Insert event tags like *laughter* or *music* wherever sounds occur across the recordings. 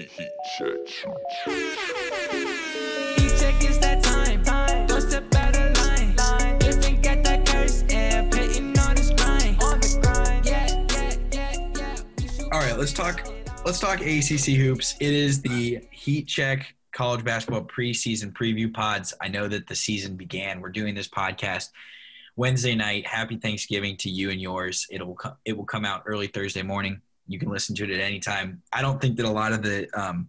Heat, check. Check. All right, let's talk. Let's talk ACC hoops. It is the Heat Check College Basketball preseason preview pods. I know that the season began. We're doing this podcast Wednesday night. Happy Thanksgiving to you and yours. It'll it will come out early Thursday morning. You can listen to it at any time. I don't think that a lot of the um,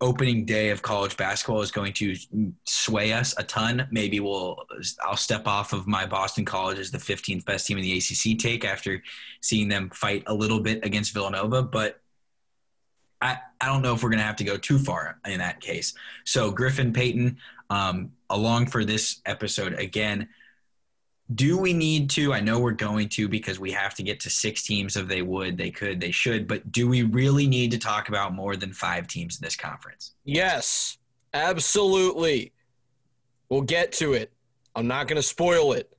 opening day of college basketball is going to sway us a ton. Maybe we'll I'll step off of my Boston College as the 15th best team in the ACC take after seeing them fight a little bit against Villanova, but I, I don't know if we're going to have to go too far in that case. So Griffin Peyton, um, along for this episode again. Do we need to? I know we're going to because we have to get to six teams. If they would, they could, they should. But do we really need to talk about more than five teams in this conference? Yes, absolutely. We'll get to it. I'm not going to spoil it.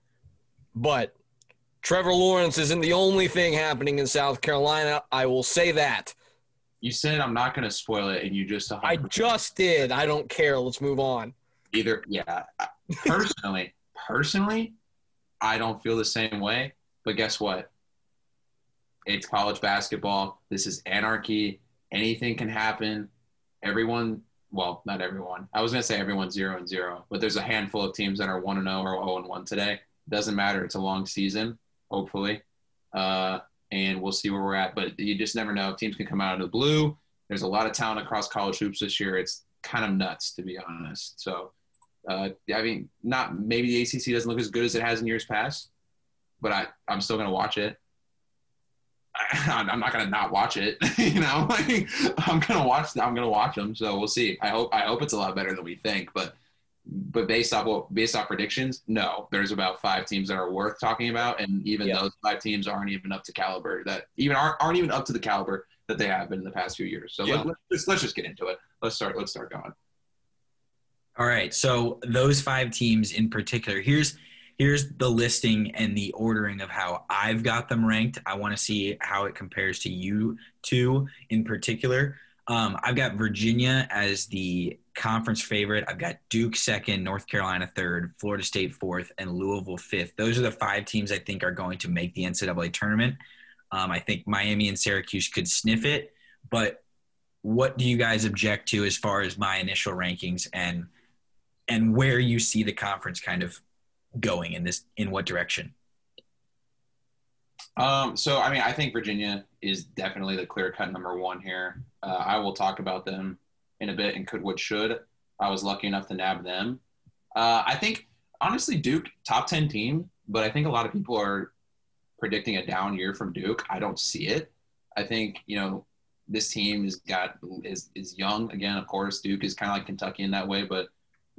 But Trevor Lawrence isn't the only thing happening in South Carolina. I will say that. You said I'm not going to spoil it, and you just I just did. I don't care. Let's move on. either. Yeah, personally, *laughs* personally, I don't feel the same way. But guess what? It's college basketball. This is anarchy. Anything can happen. Everyone, well, not everyone. I was gonna say everyone's zero and zero, but there's a handful of teams that are one and zero or zero and one today. Doesn't matter. It's a long season, hopefully, uh, and we'll see where we're at. But you just never know. Teams can come out of the blue. There's a lot of talent across college hoops this year. It's kind of nuts, to be honest. So, uh, I mean, not maybe the ACC doesn't look as good as it has in years past, but I, I'm still gonna watch it. I, *laughs* I'm not gonna not watch it. *laughs* you know, *laughs* like I'm gonna watch. I'm gonna watch them. So we'll see. I hope. I hope it's a lot better than we think. But but based off what based off predictions, no. There's about five teams that are worth talking about, and even Yeah. those five teams aren't even up to caliber. That even aren't, aren't even up to the caliber that they have been in the past few years. So Yeah. let, let's let's just get into it. Let's start. Let's start going. All right. So those five teams in particular, here's here's the listing and the ordering of how I've got them ranked. I want to see how it compares to you two in particular. Um, I've got Virginia as the conference favorite. I've got Duke second, North Carolina third, Florida State fourth, and Louisville fifth. Those are the five teams I think are going to make the NCAA tournament. Um, I think Miami and Syracuse could sniff it, but what do you guys object to as far as my initial rankings and and where you see the conference kind of going in this in what direction Um, so, I mean, I think Virginia is definitely the clear cut number one here. Uh, I will talk about them in a bit and could, would, should. I was lucky enough to nab them. Uh, I think, honestly, Duke, top 10 team, but I think a lot of people are predicting a down year from Duke. I don't see it. I think, you know, this team is got is is young again. Of course, Duke is kind of like Kentucky in that way, but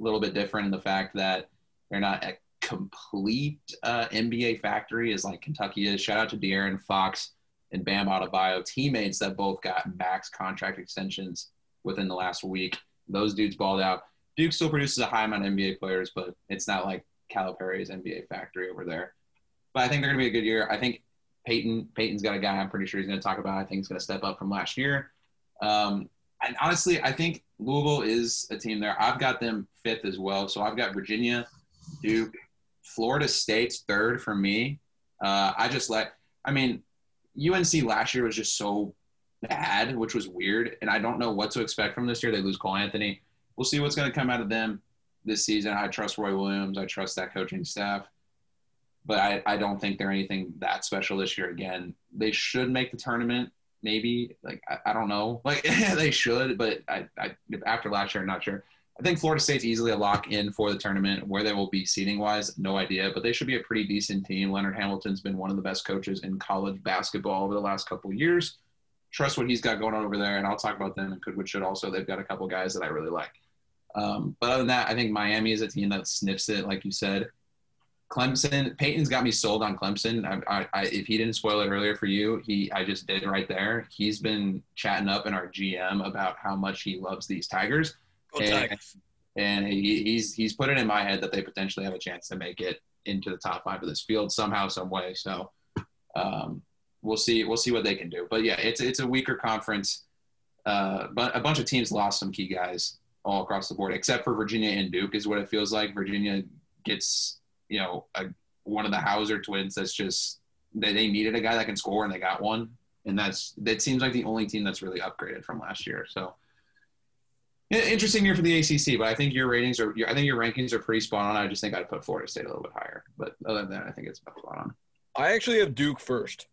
little bit different in the fact that they're not a complete uh, NBA factory as like Kentucky is. Shout out to De'Aaron Fox and Bam Adebayo, teammates that both got max contract extensions within the last week. Those dudes balled out. Duke still produces a high amount of NBA players, but it's not like Calipari's NBA factory over there. But I think they're going to be a good year. I think Peyton Peyton's got a guy I'm pretty sure he's going to talk about. I think he's going to step up from last year. Um, and honestly, I think Louisville is a team there. I've got them fifth as well. So I've got Virginia, Duke, Florida State's third for me. Uh, I just like, I mean, UNC last year was just so bad, which was weird. And I don't know what to expect from this year. They lose Cole Anthony. We'll see what's going to come out of them this season. I trust Roy Williams. I trust that coaching staff. But I, I don't think they're anything that special this year again. They should make the tournament, maybe. Like, I, I don't know. Like, *laughs* they should, but I, I, after last year, I'm not sure. I think Florida State's easily a lock in for the tournament. Where they will be seating wise, no idea. But they should be a pretty decent team. Leonard Hamilton's been one of the best coaches in college basketball over the last couple years. Trust what he's got going on over there, and I'll talk about them and could would should also. They've got a couple guys that I really like. Um, but other than that, I think Miami is a team that sniffs it, like you said. Clemson, Peyton's got me sold on Clemson. I, I, I, if he didn't spoil it earlier for you, he I just did right there. He's been chatting up in our GM about how much he loves these Tigers Go and, Tigers. and he, he's he's put it in my head that they potentially have a chance to make it into the top five of this field somehow, some way. So um, we'll see we'll see what they can do. But yeah, it's it's a weaker conference. uh, but a bunch of teams lost some key guys all across the board, except for Virginia and Duke, is what it feels like. Virginia gets, you know, a, one of the Hauser twins that's just they, they needed a guy that can score and they got one, and that's that seems like the only team that's really upgraded from last year. So. Interesting year for the ACC, but I think your ratings are. I think your rankings are pretty spot on. I just think I'd put Florida State a little bit higher, but other than that, I think it's about spot on. I actually have Duke first,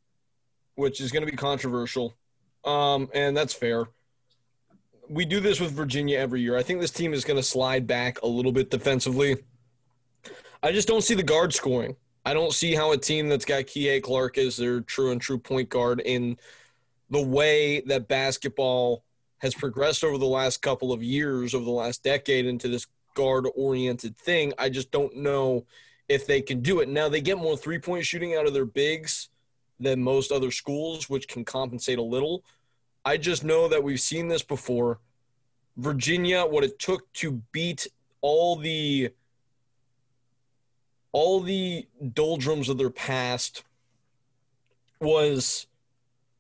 which is going to be controversial, um, and that's fair. We do this with Virginia every year. I think this team is going to slide back a little bit defensively. I just don't see the guard scoring. I don't see how a team that's got Kihei Clark as their true and true point guard in the way that basketball has progressed over the last couple of years, over the last decade, into this guard oriented thing. I just don't know if they can do it. Now, they get more three point shooting out of their bigs than most other schools, which can compensate a little. I just know that we've seen this before. Virginia, what it took to beat all the all the doldrums of their past was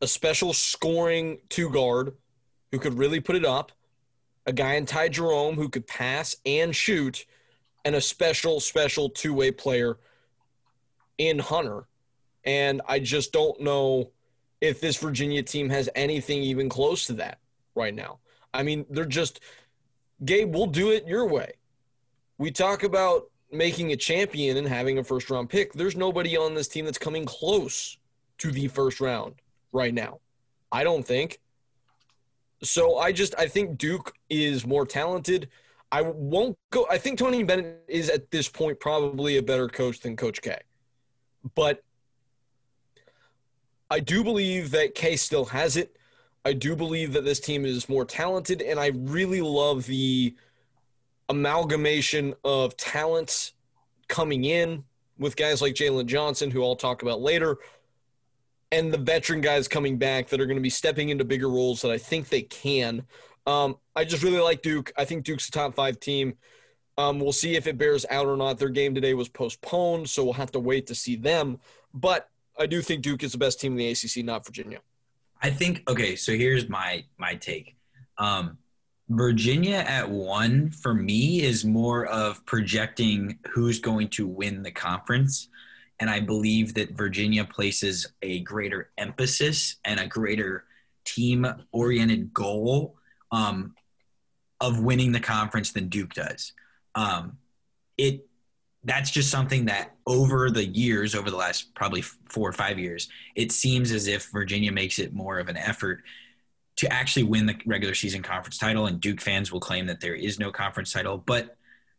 a special scoring two guard who could really put it up, a guy in Ty Jerome who could pass and shoot, and a special, special two way player in Hunter. And I just don't know if this Virginia team has anything even close to that right now. I mean, they're just, Gabe, we'll do it your way. We talk about making a champion and having a first round pick. There's nobody on this team that's coming close to the first round right now. I don't think. So I just I think Duke is more talented. I won't go I think Tony Bennett is at this point probably a better coach than Coach K. But I do believe that K still has it. I do believe that this team is more talented and I really love the amalgamation of talents coming in with guys like Jalen Johnson, who I'll talk about later, and the veteran guys coming back that are going to be stepping into bigger roles that I think they can. Um, I just really like Duke. I think Duke's a top five team. Um, we'll see if it bears out or not. Their game today was postponed, so we'll have to wait to see them. But I do think Duke is the best team in the ACC, not Virginia. I think okay, so here's my my take. Um, Virginia at one for me is more of projecting who's going to win the conference. And I believe that Virginia places a greater emphasis and a greater team oriented goal um, of winning the conference than Duke does. Um, it that's just something that over the years, over the last probably four or five years, it seems as if Virginia makes it more of an effort to actually win the regular season conference title. And Duke fans will claim that there is no conference title, but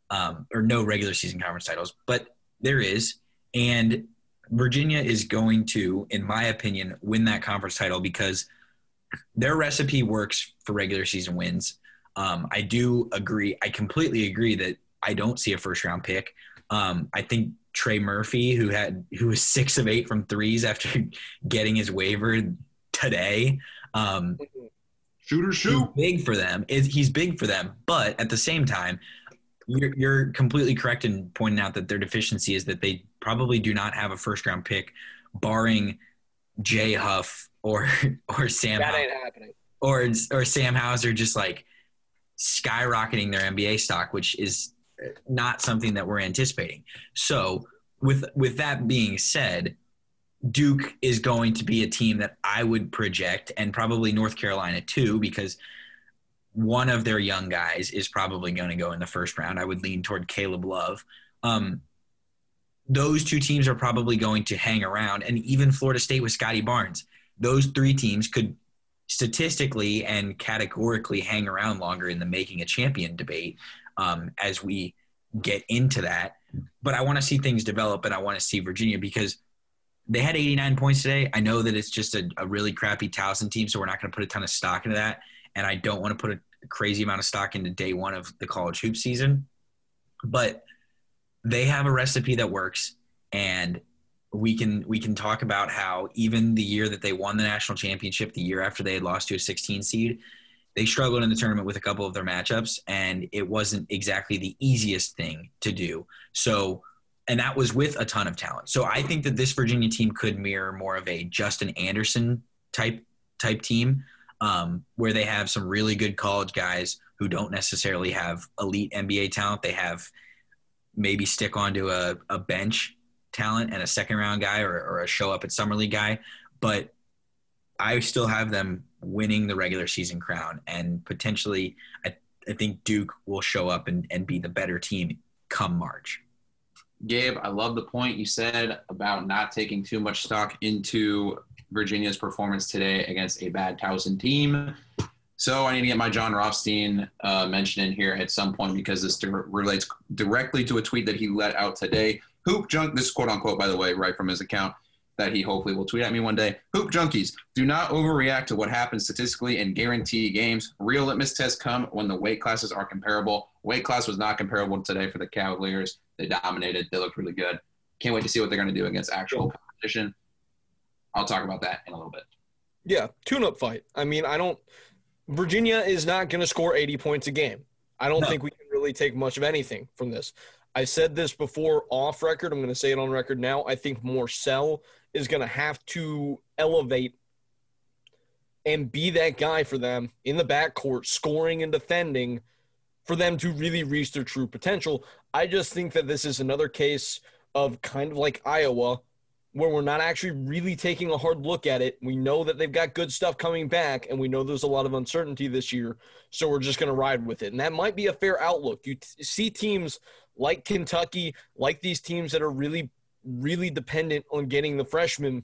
um, or no regular season conference titles, but there is. And Virginia is going to, in my opinion, win that conference title because their recipe works for regular season wins. Um, I do agree. I completely agree that I don't see a first round pick. Um, I think Trey Murphy, who had who was six of eight from threes after *laughs* getting his waiver today, um, Shooter he's shoot. big for them. Is he's big for them, but at the same time, you're, you're completely correct in pointing out that their deficiency is that they probably do not have a first round pick, barring Jay Huff or *laughs* or Sam That Hau- ain't happening. or or Sam Hauser just like skyrocketing their NBA stock, which is not something that we're anticipating. So with with that being said, Duke is going to be a team that I would project, and probably North Carolina too, because one of their young guys is probably going to go in the first round. I would lean toward Caleb Love. Um, those two teams are probably going to hang around, and even Florida State with Scottie Barnes. Those three teams could statistically and categorically hang around longer in the making a champion debate um, as we get into that. But I want to see things develop, and I want to see Virginia because they had 89 points today. I know that it's just a, a really crappy Towson team, so we're not going to put a ton of stock into that. And I don't want to put a crazy amount of stock into day one of the college hoop season. But they have a recipe that works, and we can we can talk about how even the year that they won the national championship, the year after they had lost to a 16 seed, they struggled in the tournament with a couple of their matchups, and it wasn't exactly the easiest thing to do. So and that was with a ton of talent. So I think that this Virginia team could mirror more of a Justin Anderson type type team. um, where they have some really good college guys who don't necessarily have elite NBA talent. They have maybe stick onto a, a bench talent and a second round guy or, or a show up at summer league guy, but I still have them winning the regular season crown and potentially I, I think Duke will show up and, and be the better team come March. Gabe, I love the point you said about not taking too much stock into Virginia's performance today against a bad Towson team. So I need to get my Jon Rothstein uh, mentioned in here at some point because this relates directly to a tweet that he let out today. Hoop junk, this is quote unquote, by the way, right from his account that he hopefully will tweet at me one day. Hoop junkies, do not overreact to what happens statistically in guarantee games. Real litmus tests come when the weight classes are comparable. Weight class was not comparable today for the Cavaliers. They dominated. They looked really good. Can't wait to see what they're going to do against actual competition. I'll talk about that in a little bit. Yeah, tune-up fight. I mean, I don't. Virginia is not going to score 80 points a game. I don't No. think we can really take much of anything from this. I said this before off record. I'm going to say it on record now. I think Morsell is going to have to elevate and be that guy for them in the backcourt, scoring and defending for them to really reach their true potential. I just think that this is another case of kind of like Iowa, where we're not actually really taking a hard look at it. We know that they've got good stuff coming back, and we know there's a lot of uncertainty this year. So we're just going to ride with it. And that might be a fair outlook. You t- see teams like Kentucky, like these teams that are really, really dependent on getting the freshmen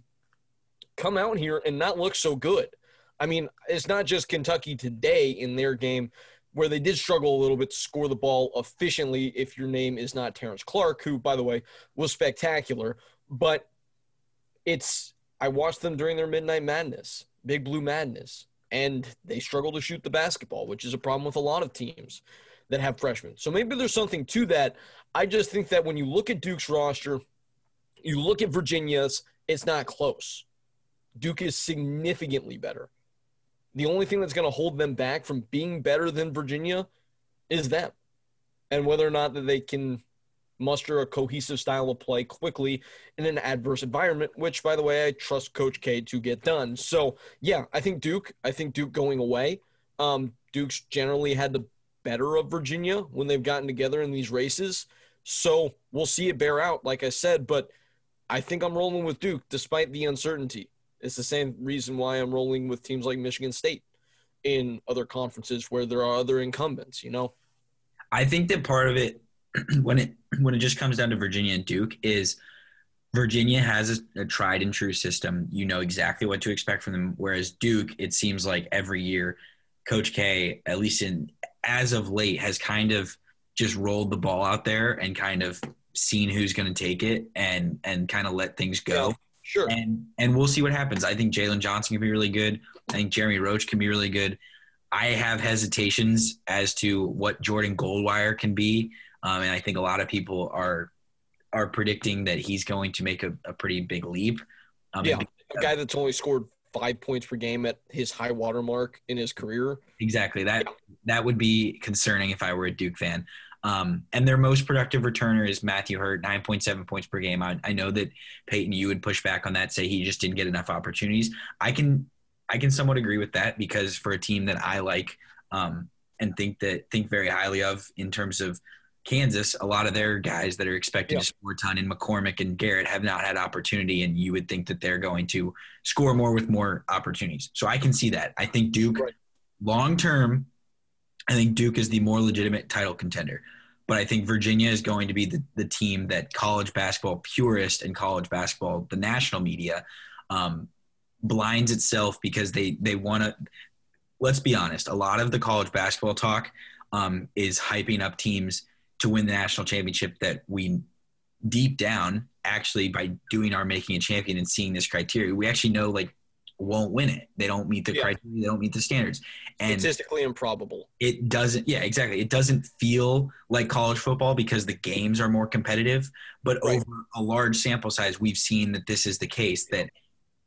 come out here and not look so good. I mean, it's not just Kentucky today in their game where they did struggle a little bit to score the ball efficiently if your name is not Terrence Clarke, who, by the way, was spectacular. But it's I watched them during their midnight madness, big blue madness, and they struggle to shoot the basketball, which is a problem with a lot of teams that have freshmen. So maybe there's something to that. I just think that when you look at Duke's roster, you look at Virginia's, it's not close. Duke is significantly better. The only thing that's going to hold them back from being better than Virginia is them. And whether or not that they can muster a cohesive style of play quickly in an adverse environment, which, by the way, I trust Coach K to get done. So, yeah, I think Duke, I think Duke going away. Um, Duke's generally had the better of Virginia when they've gotten together in these races. So we'll see it bear out, like I said, but I think I'm rolling with Duke despite the uncertainty. It's the same reason why I'm rolling with teams like Michigan State in other conferences where there are other incumbents, you know? I think that part of it, *clears throat* when it when it just comes down to Virginia and Duke, is Virginia has a, a tried and true system. You know exactly what to expect from them. Whereas Duke, it seems like every year, Coach K, at least in as of late, has kind of just rolled the ball out there and kind of seen who's going to take it and and kind of let things go. Yeah. Sure. and and we'll see what happens. I think Jalen Johnson can be really good. I think Jeremy Roach can be really good. I have hesitations as to what Jordan Goldwire can be, um, and I think a lot of people are are predicting that he's going to make a, a pretty big leap. Um, Yeah. a guy that's only scored five points per game at his high water mark in his career. exactly. That that would be concerning if I were a Duke fan. Um, and their most productive returner is Matthew Hurt, 9.7 points per game. I, I know that Peyton, you would push back on that, say he just didn't get enough opportunities. I can, I can somewhat agree with that because for a team that I like um, and think that think very highly of in terms of Kansas, a lot of their guys that are expected Yeah. to score a ton in McCormack and Garrett have not had opportunity, and you would think that they're going to score more with more opportunities. So I can see that. I think Duke, Right. long term, I think Duke is the more legitimate title contender. But I think Virginia is going to be the, the team that college basketball purist and college basketball, the national media, um, blinds itself because they they want to. Let's be honest. A lot of the college basketball talk um, is hyping up teams to win the national championship that we deep down actually by doing our making a champion and seeing this criteria we actually know like won't win it they don't meet the Yeah. criteria they don't meet the standards and Statistically improbable. it doesn't yeah exactly it doesn't feel like college football because the games are more competitive but Right. over a large sample size we've seen that this is the case that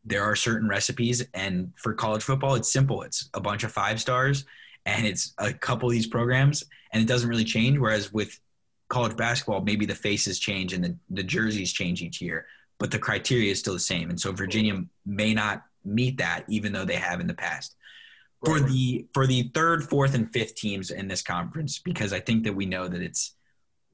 there are certain recipes and for college football it's simple it's a bunch of five stars and it's a couple of these programs and it doesn't really change whereas with college basketball maybe the faces change and the, the jerseys change each year but the criteria is still the same and so virginia may not meet that even though they have in the past for the for the third, fourth, and fifth teams in this conference because I think that we know that it's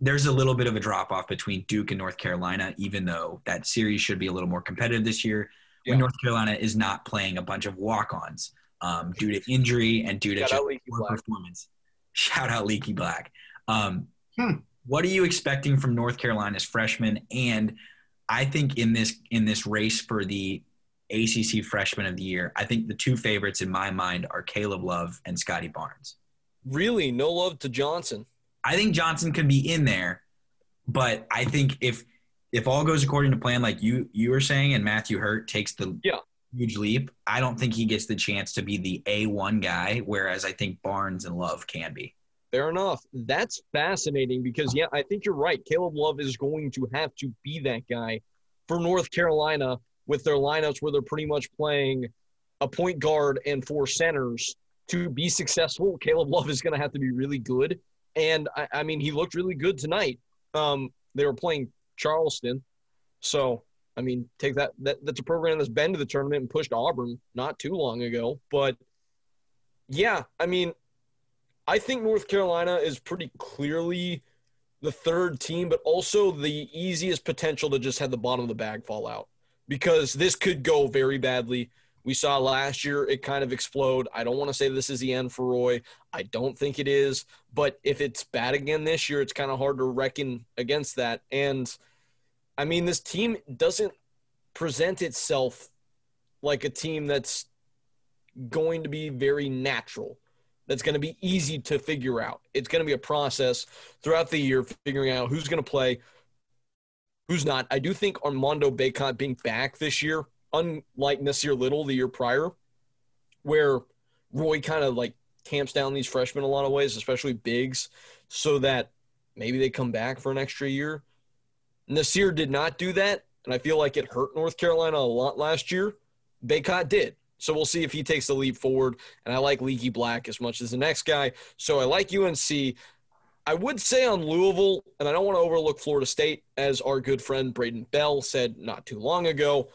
there's a little bit of a drop off between Duke and North Carolina, even though that series should be a little more competitive this year. Yeah. When North Carolina is not playing a bunch of walk ons um, due to injury and due to Shout just poor performance. Shout out Leaky Black. Um, Hmm. What are you expecting from North Carolina's freshmen? And I think in this in this race for the ACC Freshman of the Year, I think the two favorites in my mind are Caleb Love and Scottie Barnes. Really, no love to Johnson. I think Johnson could be in there, but I think if if all goes according to plan, like you you were saying, and Matthew Hurt takes the Yeah. huge leap, I don't think he gets the chance to be the A one guy, whereas I think Barnes and Love can be. Fair enough. That's fascinating because, yeah, I think you're right. Caleb Love is going to have to be that guy for North Carolina with their lineups where they're pretty much playing a point guard and four centers. To be successful, Caleb Love is going to have to be really good. And, I, I mean, he looked really good tonight. Um, they were playing Charleston. So, I mean, take that, that. That's a program that's been to the tournament and pushed Auburn not too long ago. But, yeah, I mean, I think North Carolina is pretty clearly the third team, but also the easiest potential to just have the bottom of the bag fall out because this could go very badly. We saw last year it kind of explode. I don't want to say this is the end for Roy. I don't think it is, but if it's bad again this year, it's kind of hard to reckon against that. And I mean, this team doesn't present itself like a team that's going to be very natural that's going to be easy to figure out. It's going to be a process throughout the year figuring out who's going to play, who's not. I do think Armando Bacot being back this year, unlike Nassir Little the year prior, where Roy kind of like tamps down these freshmen a lot of ways, especially bigs, so that maybe they come back for an extra year. Nassir did not do that, and I feel like it hurt North Carolina a lot last year. Bacot did. So we'll see if he takes the leap forward. And I like Leaky Black as much as the next guy. So I like UNC. I would say on Louisville, and I don't want to overlook Florida State, as our good friend Braden Bell said not too long ago.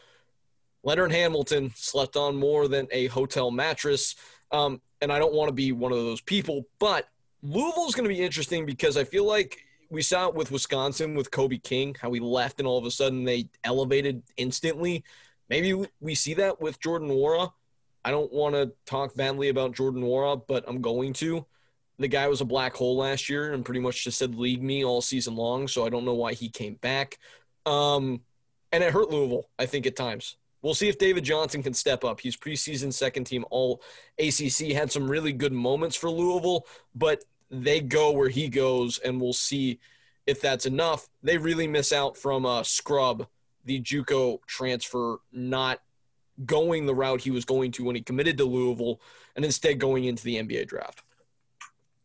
Leonard Hamilton slept on more than a hotel mattress. Um, and I don't want to be one of those people, but Louisville is going to be interesting because I feel like we saw it with Wisconsin with Kobe King, how he left and all of a sudden they elevated instantly. Maybe we see that with Jordan Nwora. I don't want to talk badly about Jordan Nwora, but I'm going to. The guy was a black hole last year and pretty much just said league me all season long, so I don't know why he came back. Um, and it hurt Louisville, I think, at times. We'll see if David Johnson can step up. He's preseason second team all ACC, had some really good moments for Louisville, but they go where he goes, and we'll see if that's enough. They really miss out from uh, Scrubb, the JUCO transfer, not going the route he was going to when he committed to Louisville, and instead going into the NBA draft.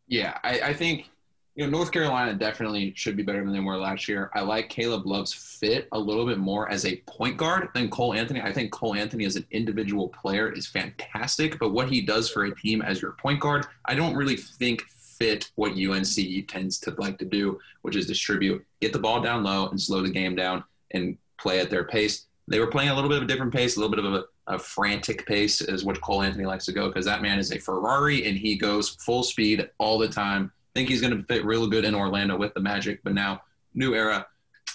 Yeah, I, I think you know North Carolina definitely should be better than they were last year. I like Caleb Love's fit a little bit more as a point guard than Cole Anthony. I think Cole Anthony as an individual player is fantastic, but what he does for a team as your point guard, I don't really think fit what UNC tends to like to do, which is distribute, get the ball down low, and slow the game down and play at their pace. They were playing a little bit of a different pace, a little bit of a, a frantic pace, is what Cole Anthony likes to go because that man is a Ferrari and he goes full speed all the time. I think he's going to fit real good in Orlando with the Magic, but now new era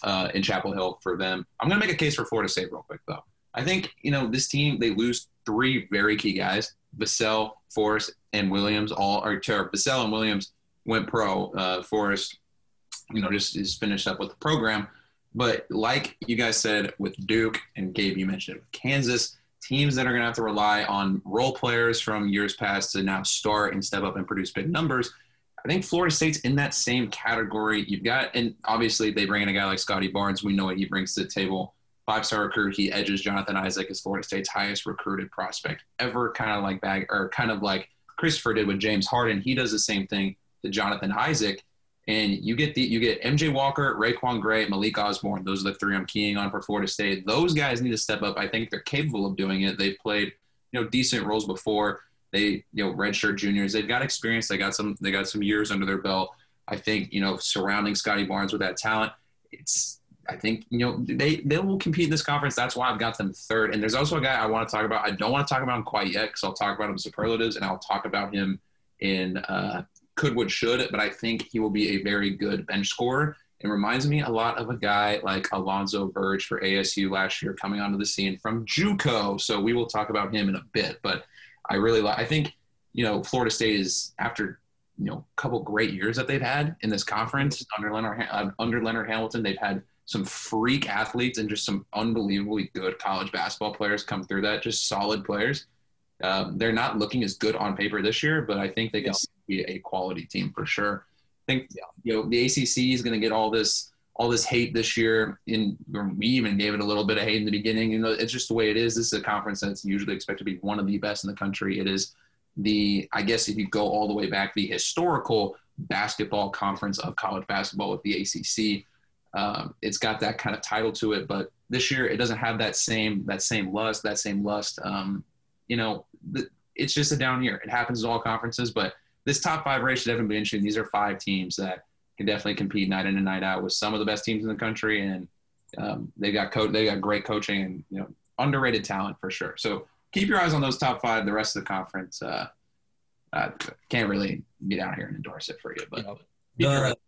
uh, in Chapel Hill for them. I'm going to make a case for Florida State real quick though. I think you know this team they lose three very key guys: Vassell, Forrest, and Williams. All or ter- Vassell and Williams went pro. Uh, Forrest, you know, just is finished up with the program. But like you guys said with Duke and Gabe, you mentioned it with Kansas, teams that are going to have to rely on role players from years past to now start and step up and produce big numbers. I think Florida State's in that same category. You've got, and obviously they bring in a guy like Scottie Barnes. We know what he brings to the table. Five star recruit. He edges Jonathan Isaac as Florida State's highest recruited prospect ever. Kind of like bag, or kind of like Christopher did with James Harden. He does the same thing to Jonathan Isaac. And you get the you get MJ Walker, RaiQuan Gray, Malik Osborne. Those are the three I'm keying on for Florida State. Those guys need to step up. I think they're capable of doing it. They've played, you know, decent roles before. They, you know, redshirt juniors. They've got experience. They got some. They got some years under their belt. I think you know, surrounding Scottie Barnes with that talent, it's I think you know they they will compete in this conference. That's why I've got them third. And there's also a guy I want to talk about. I don't want to talk about him quite yet because I'll talk about him superlatives and I'll talk about him in uh, could would should. But I think he will be a very good bench scorer. It reminds me a lot of a guy like Alonzo Verge for ASU last year coming onto the scene from JUCO. So we will talk about him in a bit. But I really like. I think you know Florida State is after you know a couple great years that they've had in this conference under Leonard uh, under Leonard Hamilton. They've had some freak athletes and just some unbelievably good college basketball players come through that. Just solid players. Um, they're not looking as good on paper this year, but I think they can be a quality team for sure. I think you know the ACC is going to get all this all this hate this year. In we even gave it a little bit of hate in the beginning. You know, it's just the way it is. This is a conference that's usually expected to be one of the best in the country. It is the I guess if you go all the way back, the historical basketball conference of college basketball with the ACC. Um, it's got that kind of title to it, but this year it doesn't have that same that same lust, that same lust. Um, you know, it's just a down year. It happens in all conferences, but this top five race should definitely be interesting. These are five teams that can definitely compete night in and night out with some of the best teams in the country, and um, they got co- they got great coaching and you know underrated talent for sure. So keep your eyes on those top five. The rest of the conference, uh, uh, can't really be down here and endorse it for you, but The, on the top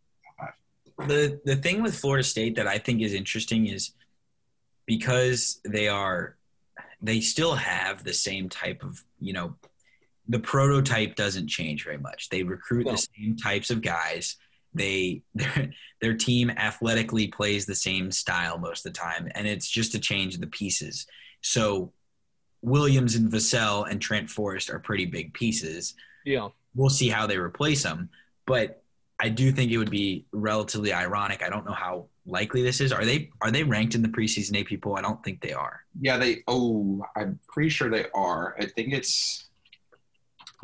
five. the the thing with Florida State that I think is interesting is because they are they still have the same type of you know the prototype doesn't change very much. They recruit No. the same types of guys. They *laughs* their, their team athletically plays the same style most of the time, and it's just a change of the pieces. So Williams and Vassell and Trent Forrest are pretty big pieces Yeah. we'll see how they replace them, But I do think it would be relatively ironic. I don't know how likely this is. Are they are they ranked in the preseason AP poll? I don't think they are. Yeah, they. Oh, I'm pretty sure they are. I think it's.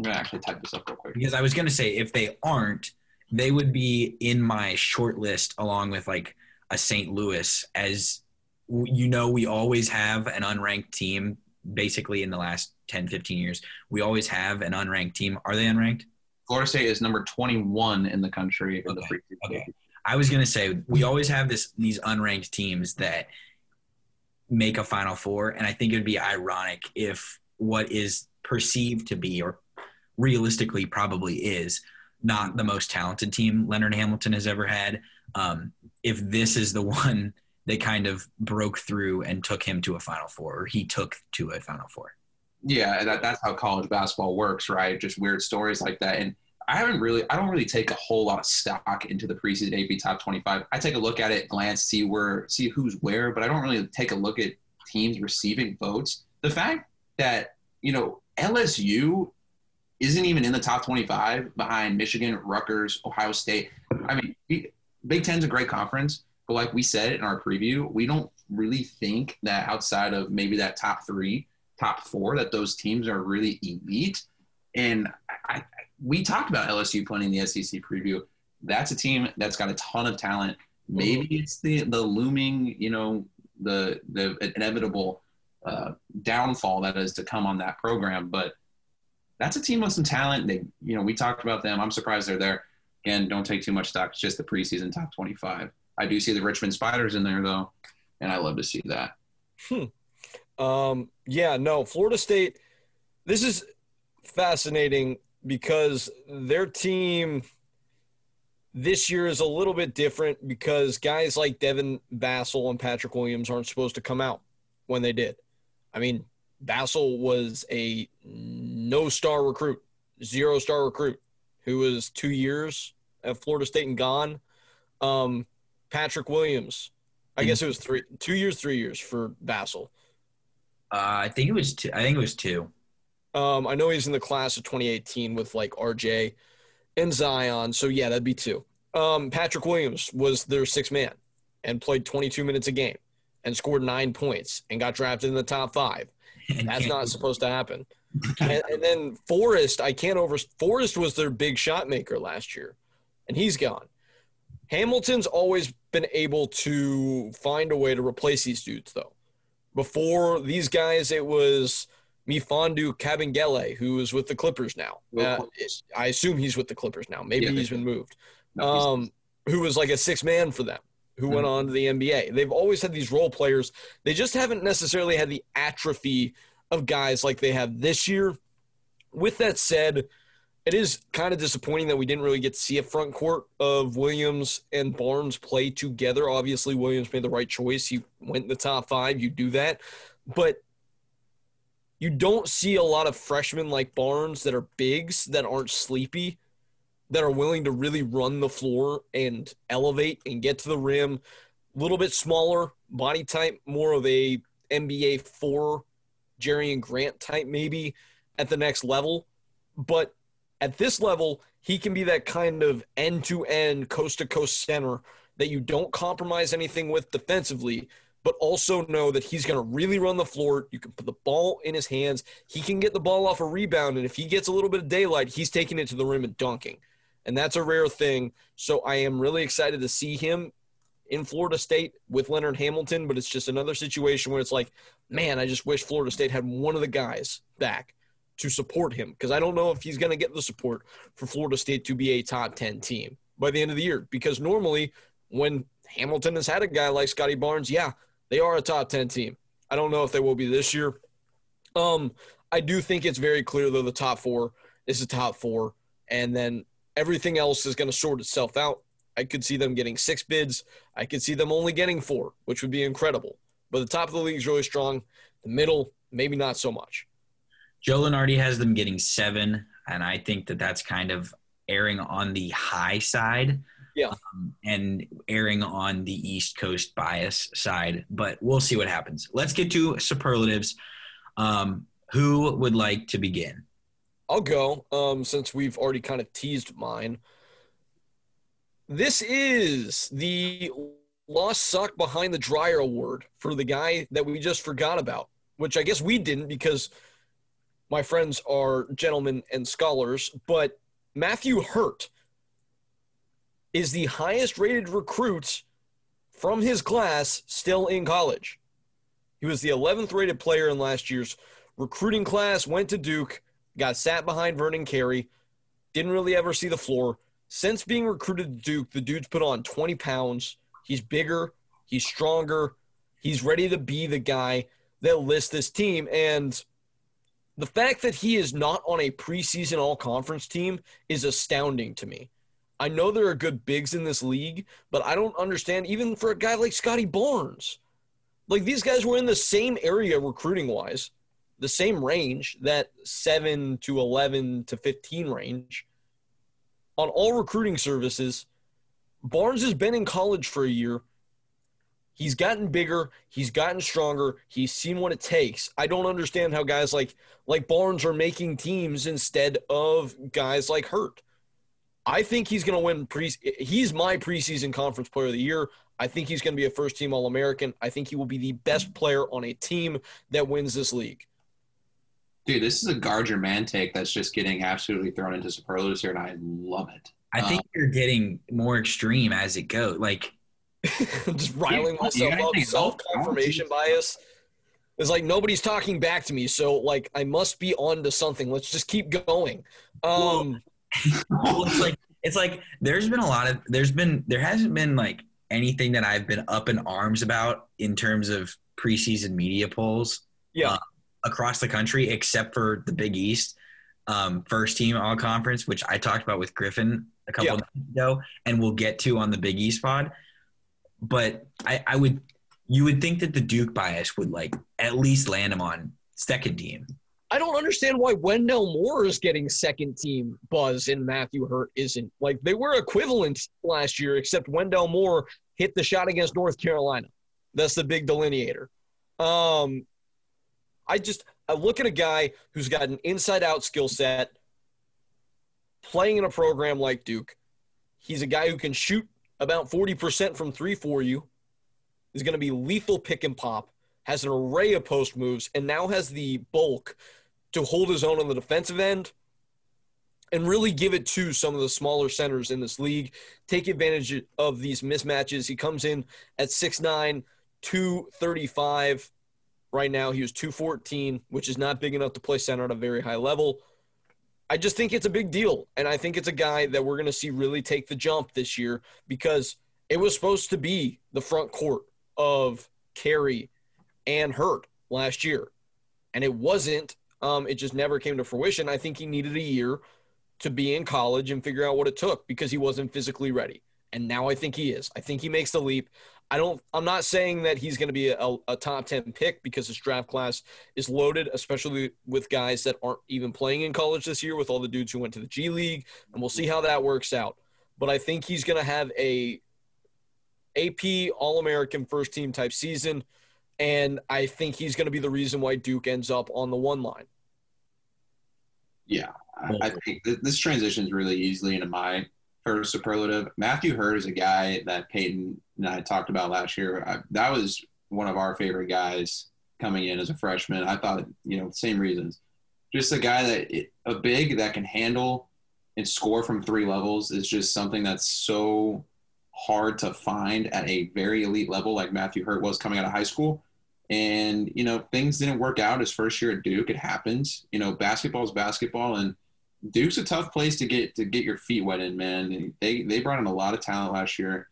I'm gonna actually type this up real quick. Because I was gonna say if they aren't, they would be in my short list along with like a St. Louis as you know we always have an unranked team basically in the last 10 15 years we always have an unranked team are they unranked Florida State is number 21 in the country for the Okay, okay. I was gonna say we always have this these unranked teams that make a Final Four, and I think it would be ironic if what is perceived to be, or realistically probably is, not the most talented team Leonard Hamilton has ever had. Um, if this is the *laughs* one that kind of broke through and took him to a Final Four, or he took to a Final Four. Yeah, that, that's how college basketball works, right? Just weird stories like that. And I haven't really, I don't really take a whole lot of stock into the preseason AP top 25. I take a look at it, glance, see where, see who's where, but I don't really take a look at teams receiving votes. The fact that, you know, LSU isn't even in the top 25 behind Michigan, Rutgers, Ohio State. I mean, we- Big Ten's a great conference, but like we said in our preview, we don't really think that outside of maybe that top three, top four, that those teams are really elite. And I, we talked about LSU playing in the SEC preview. That's a team that's got a ton of talent. Maybe it's the the looming, you know, the the inevitable uh, downfall that is to come on that program, but that's a team with some talent. They, you know, we talked about them. I'm surprised they're there. Again, don't take too much stock. It's just the preseason top 25. I do see the Richmond Spiders in there though, and I love to see that. Um, yeah, no, Florida State. This is fascinating because their team this year is a little bit different because guys like Devin Vassell and Patrick Williams aren't supposed to come out when they did. I mean, Vassell was a no star recruit, zero star recruit who was two years at Florida State and gone. Um, Patrick Williams, I guess it was three, two years, three years for Vassell. Uh, I think it was two. I think it was two. Um, I know he's in the class of 2018 with like RJ and Zion. So yeah, that'd be two. Um, Patrick Williams was their sixth man and played 22 minutes a game and scored nine points and got drafted in the top five. *laughs* That's not supposed to happen. And, and then Forrest, I can't over. Forrest was their big shot maker last year, and he's gone. Hamilton's always been able to find a way to replace these dudes, though. Before these guys, it was Mfiondu Kabengele, who is with the Clippers now. Uh, I assume he's with the Clippers now. Maybe Yeah, he's been moved. Um, who was like a six man for them, who went Mhm. on to the NBA. They've always had these role players. They just haven't necessarily had the atrophy of guys like they have this year. With that said, it is kind of disappointing that we didn't really get to see a front court of Williams and Barnes play together. Obviously, Williams made the right choice. He went in the top five. You do that. But you don't see a lot of freshmen like Barnes that are bigs that aren't sleepy, that are willing to really run the floor and elevate and get to the rim. A little bit smaller body type, more of a NBA four, Jerami Grant type maybe at the next level. But at this level, he can be that kind of end to end, coast to coast center that you don't compromise anything with defensively, but also know that he's going to really run the floor. You can put the ball in his hands. He can get the ball off a rebound. And if he gets a little bit of daylight, he's taking it to the rim and dunking. And that's a rare thing. So I am really excited to see him in Florida State with Leonard Hamilton, but it's just another situation where it's like, man, I just wish Florida State had one of the guys back to support him because I don't know if he's going to get the support for Florida State to be a top 10 team by the end of the year. Because normally, when Hamilton has had a guy like Scottie Barnes, yeah, they are a top 10 team. I don't know if they will be this year. Um, I do think it's very clear, though, the top four is the top four. And then everything else is going to sort itself out. I could see them getting six bids. I could see them only getting four, which would be incredible. But the top of the league is really strong. The middle, maybe not so much. Joe Lunardi has them getting seven, and I think that that's kind of erring on the high side. Yeah. um, and erring on the East Coast bias side, but we'll see what happens. Let's get to superlatives. Um, who would like to begin? I'll go um, since we've already kind of teased mine. This is the Lost Sock Behind the Dryer Award for the guy that we just forgot about, which I guess we didn't because my friends are gentlemen and scholars. But Matthew Hurt is the highest rated recruit from his class still in college. He was the 11th rated player in last year's recruiting class, went to Duke got sat behind Vernon Carey, didn't really ever see the floor. Since being recruited to Duke, the dude's put on 20 pounds. He's bigger, he's stronger, he's ready to be the guy that lists this team. And the fact that he is not on a preseason all conference team is astounding to me. I know there are good bigs in this league, but I don't understand, even for a guy like Scottie Barnes. Like these guys were in the same area recruiting wise the same range, that 7 to 11 to 15 range, on all recruiting services. Barnes has been in college for a year. He's gotten bigger, he's gotten stronger, he's seen what it takes. I don't understand how guys like like Barnes are making teams instead of guys like Hurt. I think he's going to win pre he's my preseason conference player of the year. I think he's going to be a first team All-American. I think he will be the best player on a team that wins this league. Dude, this is a guard your man take that's just getting absolutely thrown into superlatives here, and I love it. I think you're getting more extreme as it goes. Like, *laughs* just riling Yeah, myself you up. Self confirmation bias. It's like nobody's talking back to me, so like I must be on to something. Let's just keep going. Um, *laughs* well, it's like it's like there's been a lot of there's been there hasn't been like anything that I've been up in arms about in terms of preseason media polls. Yeah. uh, across the country, except for the Big East um, first team all conference, which I talked about with Griffin a couple Yeah. of ago, and we'll get to on the Big East pod. But I, I would you would think that the Duke bias would like at least land him on second team. I don't understand why Wendell Moore is getting second team buzz and Matthew Hurt isn't. Like they were equivalent last year, except Wendell Moore hit the shot against North Carolina. That's the big delineator. Um, I just I look at a guy who's got an inside out skill set, playing in a program like Duke. He's a guy who can shoot about 40% from three for you. He's going to be lethal pick and pop, has an array of post moves, and now has the bulk to hold his own on the defensive end and really give it to some of the smaller centers in this league. Take advantage of these mismatches. He comes in at 6'9, 235. Right now, he was 214, which is not big enough to play center at a very high level. I just think it's a big deal. And I think it's a guy that we're going to see really take the jump this year because It was supposed to be the front court of Carey and Hurt last year, and it wasn't. Um, it just never came to fruition. I think he needed a year to be in college and figure out what it took because he wasn't physically ready. And now I think he is. I think he makes the leap. I don't. I'm not saying that he's going to be a, a top ten pick because his draft class is loaded, especially with guys that aren't even playing in college this year, with all the dudes who went to the G League, and we'll see how that works out. But I think he's going to have a AP All American first team type season, and I think he's going to be the reason why Duke ends up on the one line. Yeah, I, I think th- this transitions really easily into my first superlative. Matthew Hurt is a guy that Peyton and I talked about last year. I, that was one of our favorite guys coming in as a freshman. I thought, you know, same reasons. Just a guy that a big that can handle and score from three levels is just something that's so hard to find at a very elite level, like Matthew Hurt was coming out of high school. And you know, things didn't work out his first year at Duke. It happens. You know, basketball is basketball, and Duke's a tough place to get to get your feet wet in, man. They they brought in a lot of talent last year.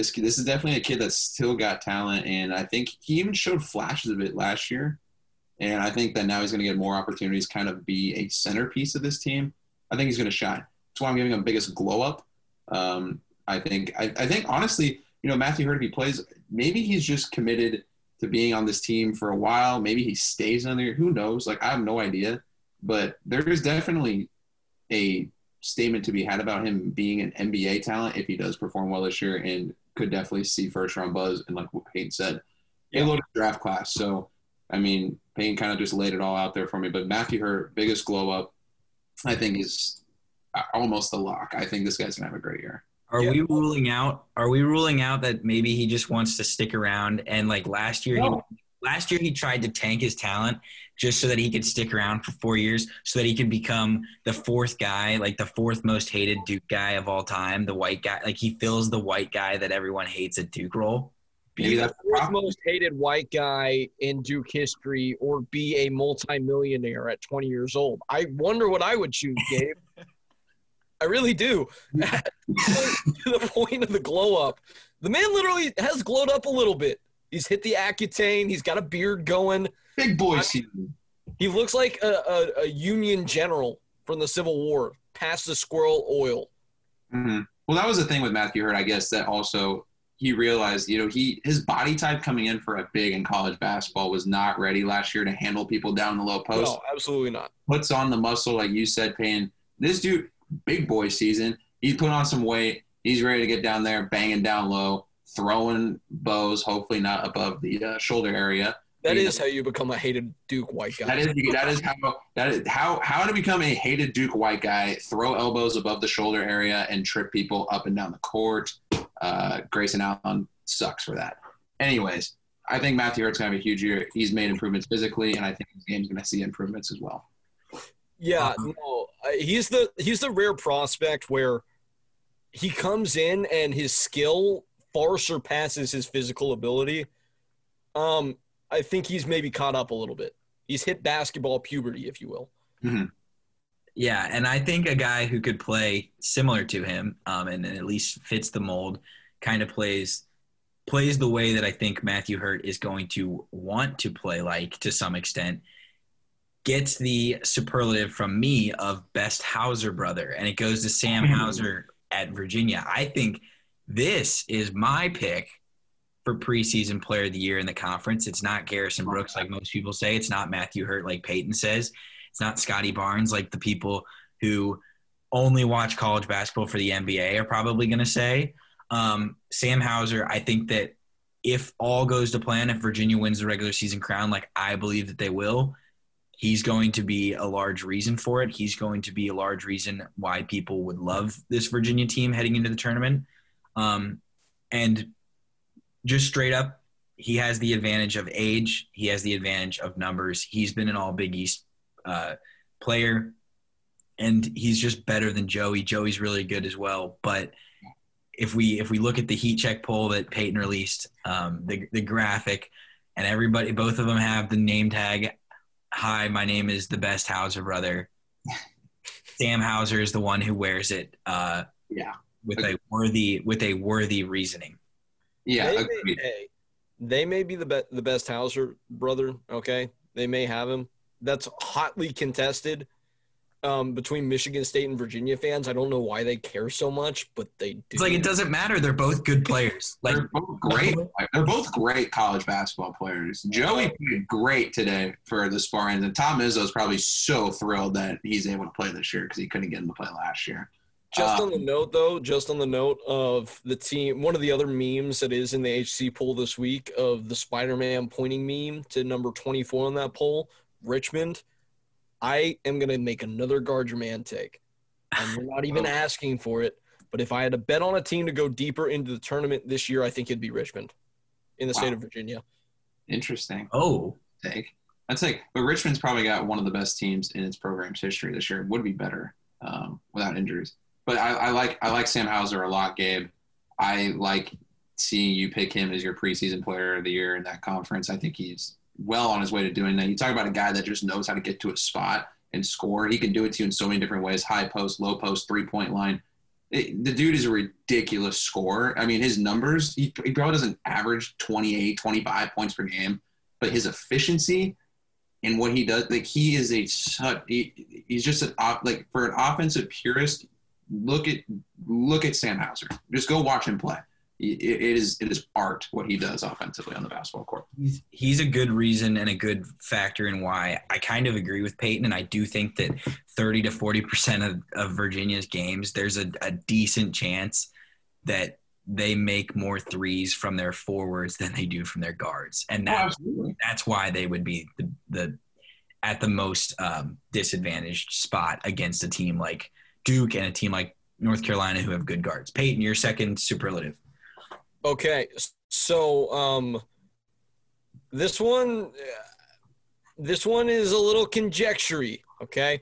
This this is definitely a kid that's still got talent, and I think he even showed flashes of it last year. And I think that now he's going to get more opportunities, kind of be a centerpiece of this team. I think he's going to shine. That's why I'm giving him biggest glow up. Um, I think I, I think honestly, you know, Matthew Hurt, if he plays, maybe he's just committed to being on this team for a while. Maybe he stays on there. Who knows? Like I have no idea. But there is definitely a statement to be had about him being an NBA talent if he does perform well this year and could definitely see first round buzz. And like what Payne said, Yeah. a loaded draft class. So, I mean, Payne kind of just laid it all out there for me. But Matthew Hurt, biggest glow up, I think is uh, almost a lock. I think this guy's going to have a great year. Are Yeah. we ruling out? Are we ruling out that maybe he just wants to stick around? And like last year, No. he last year he tried to tank his talent just so that he could stick around for four years, so that he could become the fourth guy, like the fourth most hated Duke guy of all time, the white guy. Like he fills the white guy that everyone hates at Duke role. Be the fourth most hated white guy in Duke history, or be a multimillionaire at 20 years old. I wonder what I would choose, Gabe. *laughs* I really do. *laughs* to the point of the glow up, the man literally has glowed up a little bit. He's hit the Accutane. He's got a beard going. Big boy I- season. He looks like a, a, a Union general from the Civil War, past the squirrel oil. hmm Well, that was the thing with Matthew Hurt, I guess, that also he realized, you know, he his body type coming in for a big in college basketball was not ready last year to handle people down the low post. No, absolutely not. Puts on the muscle, like you said, Payne. This dude, big boy season. He put on some weight. He's ready to get down there, banging down low, throwing bows, hopefully not above the uh, shoulder area. That Yeah. is how you become a hated Duke white guy. That is that is how that is how how to become a hated Duke white guy. Throw elbows above the shoulder area and trip people up and down the court. Uh, Grayson Allen sucks for that. Anyways, I think Matthew Hurt's gonna have a huge year. He's made improvements physically, and I think his game's gonna see improvements as well. Yeah, Um, no, he's the he's the rare prospect where he comes in and his skill far surpasses his physical ability. Um, I think he's maybe caught up a little bit. He's hit basketball puberty, if you will. Yeah, and I think a guy who could play similar to him, um, and, and at least fits the mold, kind of plays plays the way that I think Matthew Hurt is going to want to play like to some extent. Gets the superlative from me of best Hauser brother, and it goes to Sam Hauser at Virginia. I think this is my pick for preseason player of the year in the conference. It's not Garrison Brooks like most people say. It's not Matthew Hurt like Peyton says. It's not Scottie Barnes like the people who only watch college basketball for the NBA are probably going to say. Um, Sam Hauser, I think that if all goes to plan, if Virginia wins the regular season crown, like I believe that they will, he's going to be a large reason for it. He's going to be a large reason why people would love this Virginia team heading into the tournament. Um, and just straight up, he has the advantage of age. He has the advantage of numbers. He's been an all Big East uh, player, and he's just better than Joey. Joey's really good as well. But if we if we look at the heat check poll that Peyton released, um, the the graphic, and everybody, both of them have the name tag. Hi, my name is the best Hauser brother. *laughs* Sam Hauser is the one who wears it. Uh, Yeah. With a worthy with a worthy reasoning. Yeah, they agreed. may, hey, they may be the be- the best Hauser brother. Okay, they may have him. That's hotly contested um, between Michigan State and Virginia fans. I don't know why they care so much, but they do. It's like it doesn't matter. They're both good players. Like They're both great. They're both great college basketball players. Joey played great today for the Spartans, and Tom Izzo is probably so thrilled that he's able to play this year because he couldn't get him to play last year. Just Uh, on the note, though, just on the note of the team, one of the other memes that is in the HC poll this week of the Spider-Man pointing meme to number 24 on that poll, Richmond. I am going to make another Gardner man take. And we're not even Oh. asking for it. But if I had to bet on a team to go deeper into the tournament this year, I think it'd be Richmond in the state of Virginia. Interesting oh, take. I'd say, but Richmond's probably got one of the best teams in its program's history this year. It would be better um, without injuries. But I, I like I like Sam Hauser a lot, Gabe. I like seeing you pick him as your preseason player of the year in that conference. I think he's well on his way to doing that. You talk about a guy that just knows how to get to a spot and score. He can do it to you in so many different ways: high post, low post, three point line. It, the dude is a ridiculous scorer. I mean, his numbers, he, he probably doesn't average 28, 25 points per game, but his efficiency and what he does, like he is a he, he's just an like for an offensive purist. Look at look at Sam Hauser. Just go watch him play. It, it is it is art what he does offensively on the basketball court. he's, he's a good reason and a good factor in why I kind of agree with Peyton, and I do think that 30 to 40 percent of, of Virginia's games, there's a, a decent chance that they make more threes from their forwards than they do from their guards, and Oh, that, absolutely. that's why they would be the, the at the most um, disadvantaged spot against a team like Duke and a team like North Carolina who have good guards. Peyton, your second superlative. Okay, so um, this one, this one is a little conjectury. Okay,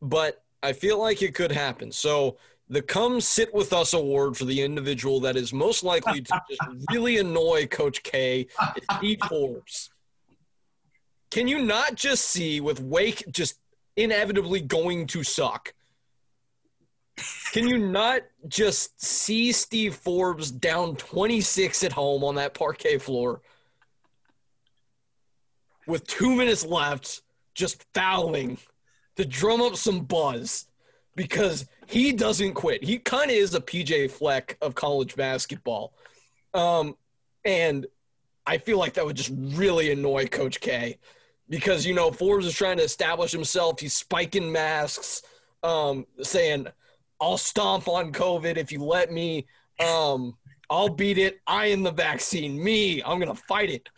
but I feel like it could happen. So the "Come Sit with Us" award for the individual that is most likely to just *laughs* really annoy Coach K is Steve *laughs* Forbes. Can you not just see with Wake just inevitably going to suck? Can you not just see Steve Forbes down 26 at home on that parquet floor with two minutes left, just fouling to drum up some buzz because he doesn't quit. He kind of is a PJ Fleck of college basketball. Um, and I feel like that would just really annoy Coach K because, you know, Forbes is trying to establish himself. He's spiking masks, um, saying, I'll stomp on COVID if you let me. Um, I'll beat it. I am the vaccine. Me, I'm gonna fight it.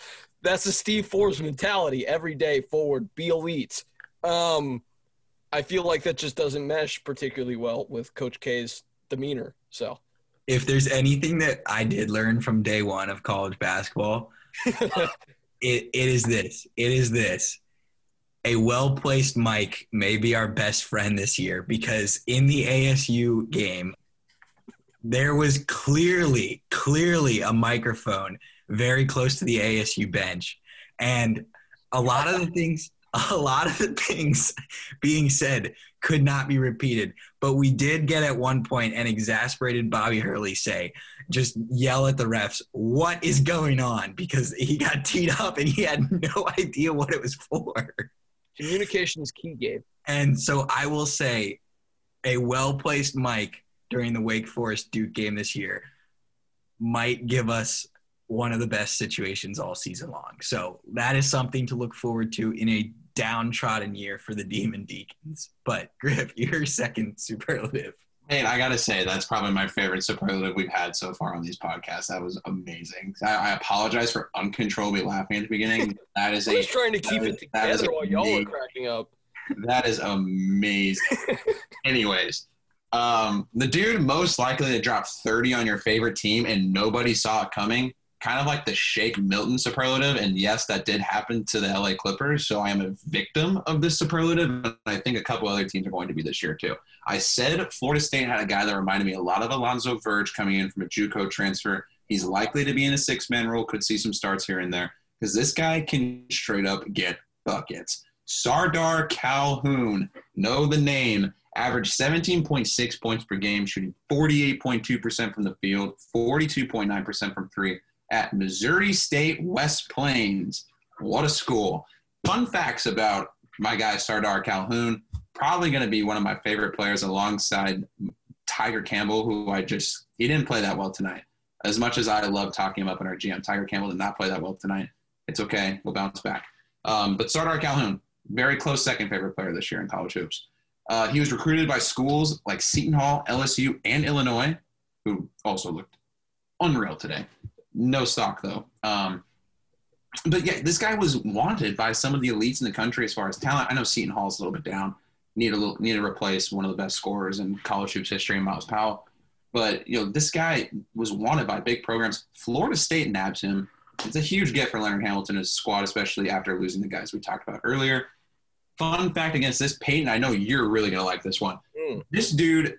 That's the Steve Forbes mentality. Every day forward, be elite. Um, I feel like that just doesn't mesh particularly well with Coach K's demeanor. So if there's anything that I did learn from day one of college basketball, *laughs* it, it is this. It is this. A well placed mic may be our best friend this year because in the ASU game, there was clearly, clearly a microphone very close to the ASU bench. And a lot of the things, *laughs* a lot of the things being said could not be repeated. But we did get at one point an exasperated Bobby Hurley say, just yell at the refs, what is going on? Because he got teed up and he had *laughs* no idea what it was for. Communication is key, Gabe. And so I will say a well placed mic during the Wake Forest Duke game this year might give us one of the best situations all season long. So that is something to look forward to in a downtrodden year for the Demon Deacons. But Griff, *laughs* your second superlative. Hey, I gotta say that's probably my favorite superlative we've had so far on these podcasts. That was amazing. I, I apologize for uncontrollably laughing at the beginning. That is *laughs* a trying to keep it is- is together while y'all were amazing. cracking up. That is amazing. *laughs* Anyways, um, the dude most likely to drop 30 on your favorite team and nobody saw it coming, kind of like the Shake Milton superlative. And yes, that did happen to the LA Clippers. So I am a victim of this superlative. And I think a couple other teams are going to be this year too. I said Florida State had a guy that reminded me a lot of Alonzo Verge coming in from a JUCO transfer. He's likely to be in a six man role, could see some starts here and there because this guy can straight up get buckets. Sardaar Calhoun, know the name, averaged 17.6 points per game, shooting 48.2% from the field, 42.9% from three. At Missouri State West Plains. What a school. Fun facts about my guy Sardaar Calhoun. Probably going to be one of my favorite players alongside Tiger Campbell, who I just, he didn't play that well tonight. As much as I love talking him up in our GM, Tiger Campbell did not play that well tonight. It's okay. We'll bounce back. Um, but Sardaar Calhoun, very close second favorite player this year in college hoops. Uh, he was recruited by schools like Seton Hall, LSU, and Illinois, who also looked unreal today. No stock though. Um, but yeah, this guy was wanted by some of the elites in the country as far as talent. I know Seton Hall's a little bit down. Need a little, need to replace one of the best scorers in college hoops history, Myles Powell. But you know, this guy was wanted by big programs. Florida State nabs him. It's a huge get for Leonard Hamilton and his squad, especially after losing the guys we talked about earlier. Fun fact against this, Peyton, I know you're really gonna like this one. Mm. This dude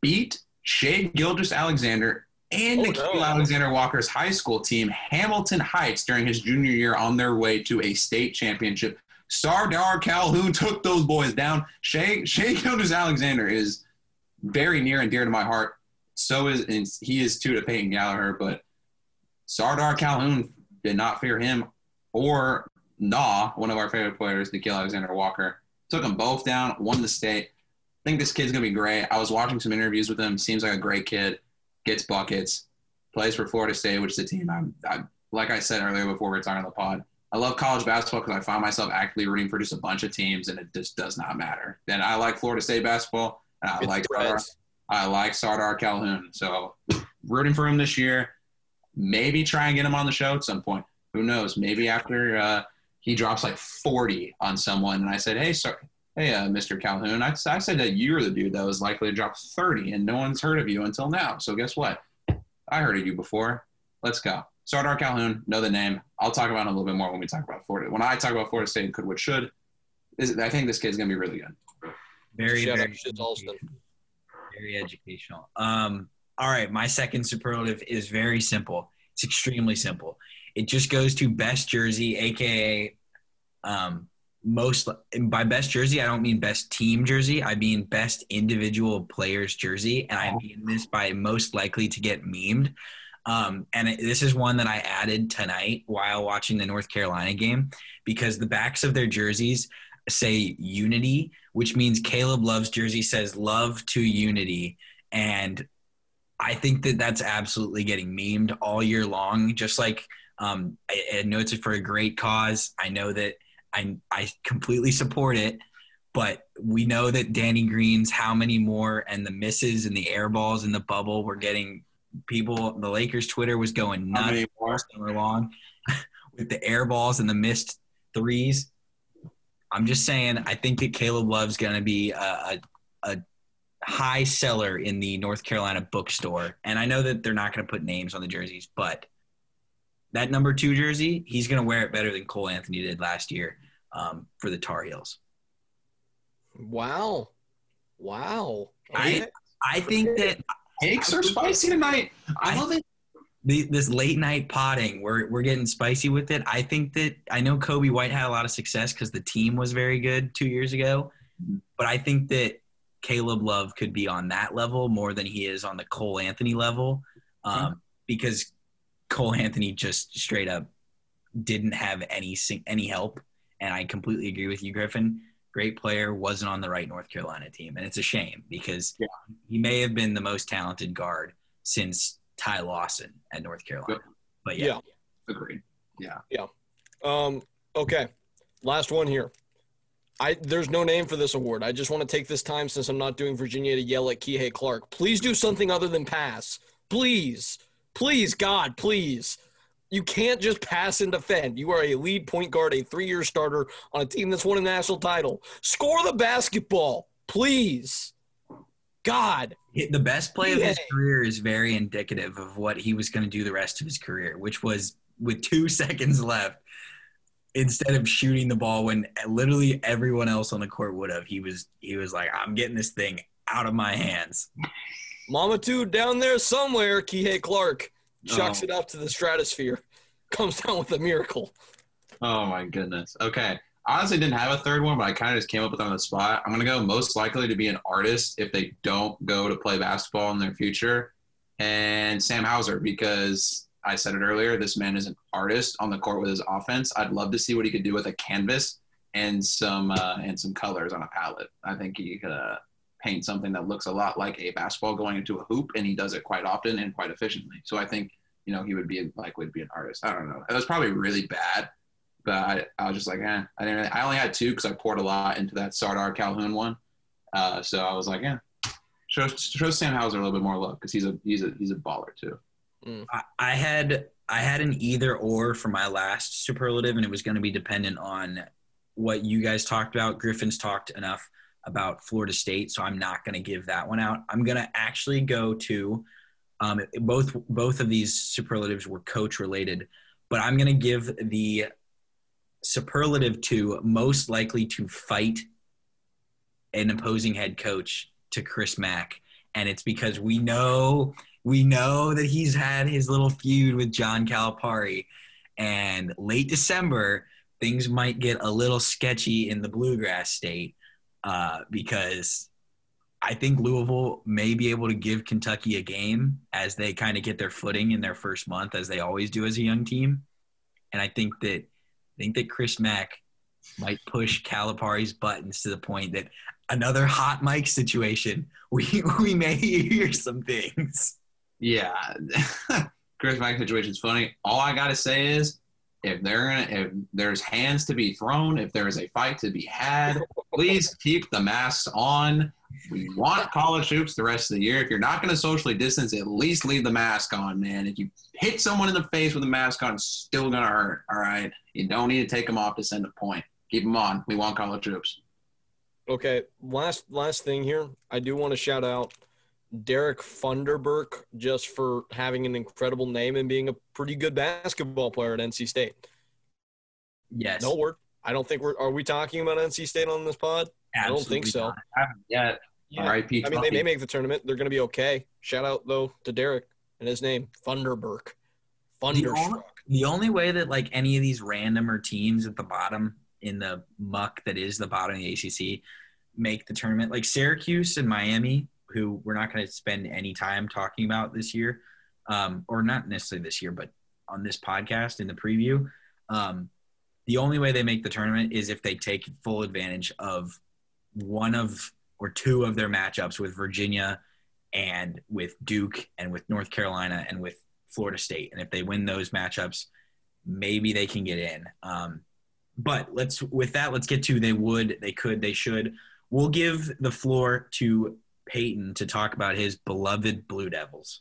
beat Shai Gilgeous-Alexander and Oh, Nickeil no. Alexander Walker's high school team, Hamilton Heights, during his junior year on their way to a state championship. Sardaar Calhoun took those boys down. Shai, Shai Alexander is very near and dear to my heart. So is and he is too to Peyton Gallaher, but Sardar Calhoun did not fear him or Nah, one of our favorite players, Nickeil Alexander-Walker. Took them both down, won the state. I think this kid's gonna be great. I was watching some interviews with him. Seems like a great kid. Gets buckets. Plays for Florida State, which is a team I'm, I'm like I said earlier before we were talking on the pod. I love college basketball because I find myself actively rooting for just a bunch of teams, and it just does not matter. And I like Florida State basketball, and I It's like Sardaar, I like Sardaar Calhoun. So rooting for him this year. Maybe try and get him on the show at some point. Who knows? Maybe after uh, he drops like 40 on someone, and I said, "Hey, sir, hey, uh, Mr. Calhoun, I, I said that you're the dude that was likely to drop 30, and no one's heard of you until now. So guess what? I heard of you before. Let's go." Sardaar Calhoun, know the name. I'll talk about him a little bit more when we talk about Florida. When I talk about Florida State and could, what should, is, I think this kid's gonna be really good. Very, Shout very, to Alston. very educational. Um, all right, my second superlative is very simple. It's extremely simple. It just goes to best jersey, aka um, most. By best jersey, I don't mean best team jersey. I mean best individual player's jersey, and I mean this by most likely to get memed. Um, and it, this is one that I added tonight while watching the North Carolina game because the backs of their jerseys say unity, which means Caleb Love's jersey says love to unity. And I think that that's absolutely getting memed all year long. Just like um, I, I know it's for a great cause. I know that I, I completely support it. But we know that Danny Green's how many more and the misses and the air balls in the bubble were getting people. The Lakers Twitter was going nuts all summer long *laughs* with the air balls and the missed threes. I'm just saying, I think that Caleb Love's going to be a, a, a high seller in the North Carolina bookstore. And I know that they're not going to put names on the jerseys, but that number two jersey, he's going to wear it better than Cole Anthony did last year um, for the Tar Heels. Wow. Wow. I- I think that Cakes are spicy tonight. I love it. the, this late night potting, we're, we're getting spicy with it. I think that I know Coby White had a lot of success because the team was very good two years ago, but I think that Caleb Love could be on that level more than he is on the Cole Anthony level um, because Cole Anthony just straight up didn't have any any help, and I completely agree with you, Griffin. Great player wasn't on the right North Carolina team, and it's a shame because Yeah. he may have been the most talented guard since Ty Lawson at North Carolina. But yeah, Yeah. Agreed. Yeah. Um, okay. Last one here. I there's no name for this award. I just want to take this time since I'm not doing Virginia to yell at Kihei Clark. Please do something other than pass. Please. Please, God, please. You can't just pass and defend. You are a lead point guard, a three-year starter on a team that's won a national title. Score the basketball, please. God. the best play of his career is very indicative of what he was going to do the rest of his career, which was with two *laughs* seconds left. Instead of shooting the ball when literally everyone else on the court would have, he was he was like, "I'm getting this thing out of my hands." Mamadi down there somewhere, Kihei Clark chucks Oh. it up to the stratosphere. *laughs* Comes down with a miracle. Oh my goodness. Okay. Honestly didn't have a third one, but I kind of just came up with it on the spot. I'm gonna go most likely to be an artist if they don't go to play basketball in their future, and Sam Hauser because I said it earlier. This man is an artist on the court with his offense. I'd love to see what he could do with a canvas and some uh, and some colors on a palette. I think he could uh, paint something that looks a lot like a basketball going into a hoop, and he does it quite often and quite efficiently. So I think you know he would be like would be an artist. I don't know. It was probably really bad, but I, I was just like, eh. I didn't. Really, I only had two because I poured a lot into that Sardaar Calhoun one. Uh, so I was like, yeah, show show Sam Hauser a little bit more love because he's a he's a he's a baller too. I, I had I had an either or for my last superlative, and it was going to be dependent on what you guys talked about. Griffin's talked enough about Florida State, so I'm not going to give that one out. I'm going to actually go to um, both both of these superlatives were coach related, but I'm going to give the superlative to most likely to fight an opposing head coach to Chris Mack, and it's because we know we know that he's had his little feud with John Calipari, and late December things might get a little sketchy in the Bluegrass State uh, because I think Louisville may be able to give Kentucky a game as they kind of get their footing in their first month, as they always do as a young team. And I think that I think that Chris Mack might push Calipari's buttons to the point that another hot mic situation, we *laughs* we may hear some things. Yeah, *laughs* Chris Mack situation's funny. All I gotta say is, if they're if there's hands to be thrown, if there is a fight to be had, please keep the masks on. We want college hoops the rest of the year. If you're not gonna socially distance, at least leave the mask on, man. If you hit someone in the face with a mask on, it's still gonna hurt. All right, you don't need to take them off to send a point. Keep them on. We want college hoops. Okay, last last thing here. I do want to shout out Derek Funderburk just for having an incredible name and being a pretty good basketball player at NC State. Yes. No word. I don't think we're. Are we talking about NC State on this pod? I don't think so. not. Haven't yet. R.I.P. I mean, they may make the tournament. They're going to be okay. Shout out though to Derek and his name Funderburk. Thunderstruck. The only way that like any of these randomer teams at the bottom in the muck that is the bottom of the ACC make the tournament, like Syracuse and Miami, who we're not going to spend any time talking about this year, um, or not necessarily this year, but on this podcast in the preview. Um, the only way they make the tournament is if they take full advantage of one of or two of their matchups with Virginia and with Duke and with North Carolina and with Florida State. And if they win those matchups, maybe they can get in. Um, but let's with that, let's get to they would, they could, they should. We'll give the floor to Peyton to talk about his beloved Blue Devils.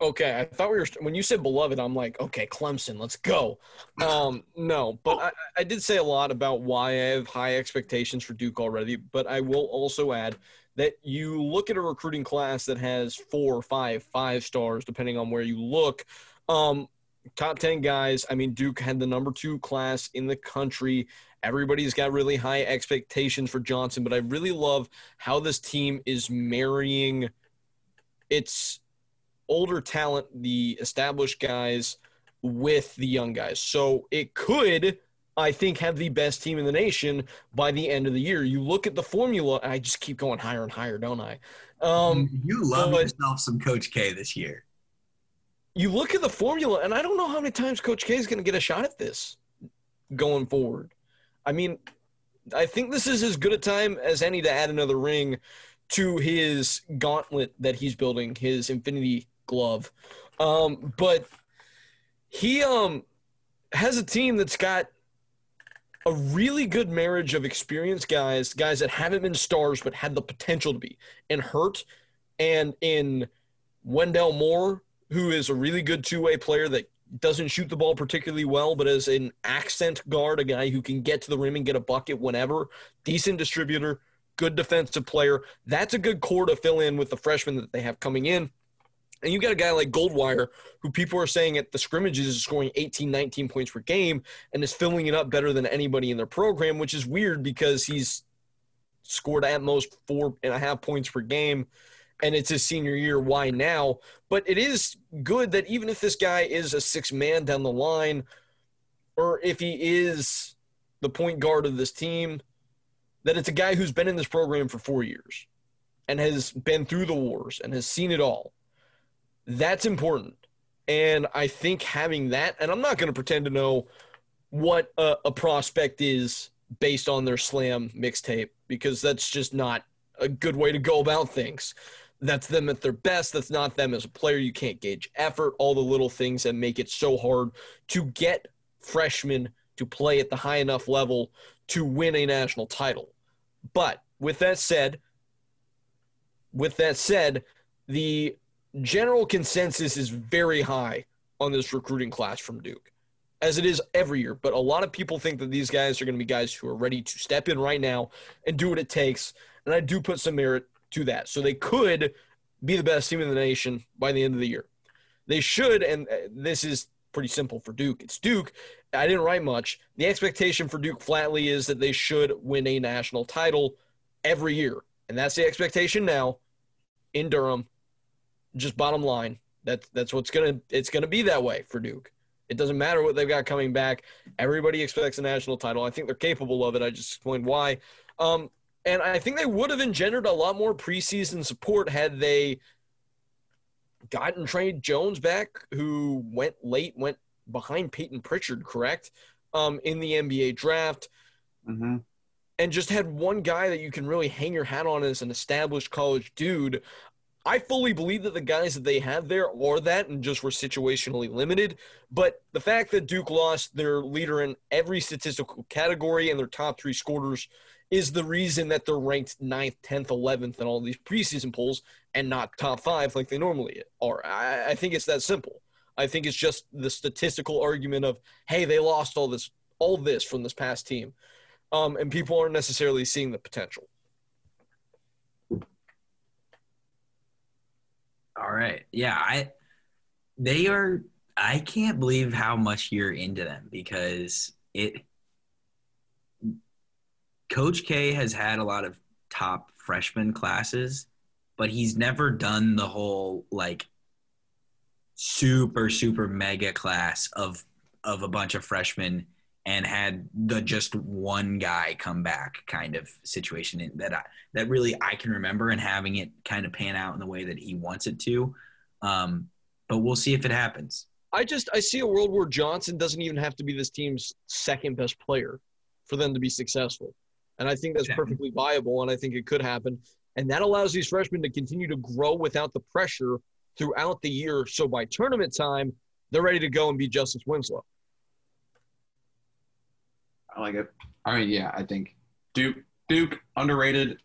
Okay, I thought we were when you said beloved, I'm like, okay, Clemson, let's go. Um, no, but I, I did say a lot about why I have high expectations for Duke already. But I will also add that you look at a recruiting class that has four, five, five stars, depending on where you look. Um, top ten guys. I mean, Duke had the number two class in the country. Everybody's got really high expectations for Johnson, but I really love how this team is marrying its older talent, the established guys, with the young guys. So it could, I think, have the best team in the nation by the end of the year. You look at the formula, and I just keep going higher and higher, don't I? Um, you love but- yourself some Coach K this year. you look at the formula, and I don't know how many times Coach K is going to get a shot at this going forward. I mean, I think this is as good a time as any to add another ring to his gauntlet that he's building, his Infinity Glove. Um, but he um has a team that's got a really good marriage of experienced guys, guys that haven't been stars but had the potential to be, and Hurt and in Wendell Moore, who is a really good two-way player that doesn't shoot the ball particularly well, but as an accent guard, a guy who can get to the rim and get a bucket whenever, decent distributor, good defensive player. That's a good core to fill in with the freshmen that they have coming in. And you got a guy like Goldwire, who people are saying at the scrimmages is scoring 18, 19 points per game and is filling it up better than anybody in their program, which is weird because he's scored at most four and a half points per game and it's his senior year. Why now? But it is good that even if this guy is a six man down the line, or if he is the point guard of this team, that it's a guy who's been in this program for four years and has been through the wars and has seen it all. That's important. And I think having that, and I'm not going to pretend to know what a, a prospect is based on their slam mixtape because that's just not a good way to go about things. That's them at their best. That's not them as a player. You can't gauge effort, all the little things that make it so hard to get freshmen to play at the high enough level to win a national title. But with that said, with that said, the general consensus is very high on this recruiting class from Duke, as it is every year. But a lot of people think that these guys are going to be guys who are ready to step in right now and do what it takes. And I do put some merit to that. So they could be the best team in the nation by the end of the year. They should, and uh, this is pretty simple for Duke. It's Duke. I didn't write much. The expectation for Duke flatly is that they should win a national title every year. And that's the expectation now in Durham. Just bottom line. That's that's what's gonna it's gonna be that way for Duke. It doesn't matter what they've got coming back. Everybody expects a national title. I think they're capable of it. I just explained why. Um, and I think they would have engendered a lot more preseason support had they gotten Tre Jones back, who went late, went behind Payton Pritchard, correct? Um, in the NBA draft, Mm-hmm. and just had one guy that you can really hang your hat on as an established college dude. I fully believe that the guys that they had there are that and just were situationally limited. But the fact that Duke lost their leader in every statistical category and their top three scorers is the reason that they're ranked 9th, 10th, 11th in all these preseason polls and not top five like they normally are. I, I think it's that simple. I think it's just the statistical argument of, hey, they lost all this, all this from this past team, um, and people aren't necessarily seeing the potential. All right. Yeah, I they are I can't believe how much you're into them because it Coach K has had a lot of top freshman classes, but he's never done the whole like super super mega class of of a bunch of freshmen and had the just one guy come back kind of situation that I, that really I can remember and having it kind of pan out in the way that he wants it to. Um, but we'll see if it happens. I just I see a world where Johnson doesn't even have to be this team's second best player for them to be successful. And I think that's Yeah. perfectly viable and I think it could happen. And that allows these freshmen to continue to grow without the pressure throughout the year. So by tournament time, they're ready to go and be Justice Winslow. I like it. I mean, yeah, I think Duke Duke underrated.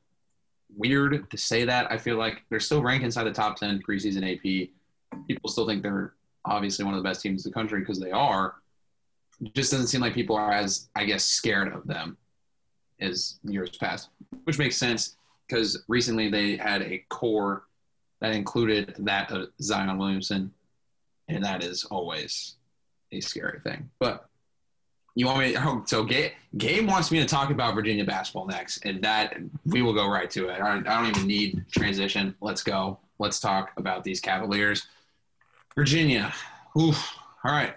Weird to say that. I feel like they're still ranked inside the top ten preseason AP. People still think they're obviously one of the best teams in the country because they are. It just doesn't seem like people are as I guess scared of them as years past, which makes sense because recently they had a core that included that of Zion Williamson, and that is always a scary thing. But you want me? Oh, so Gabe, Gabe wants me to talk about Virginia basketball next, and that we will go right to it. I don't, I don't even need transition. Let's go. Let's talk about these Cavaliers. Virginia. Oof. All right.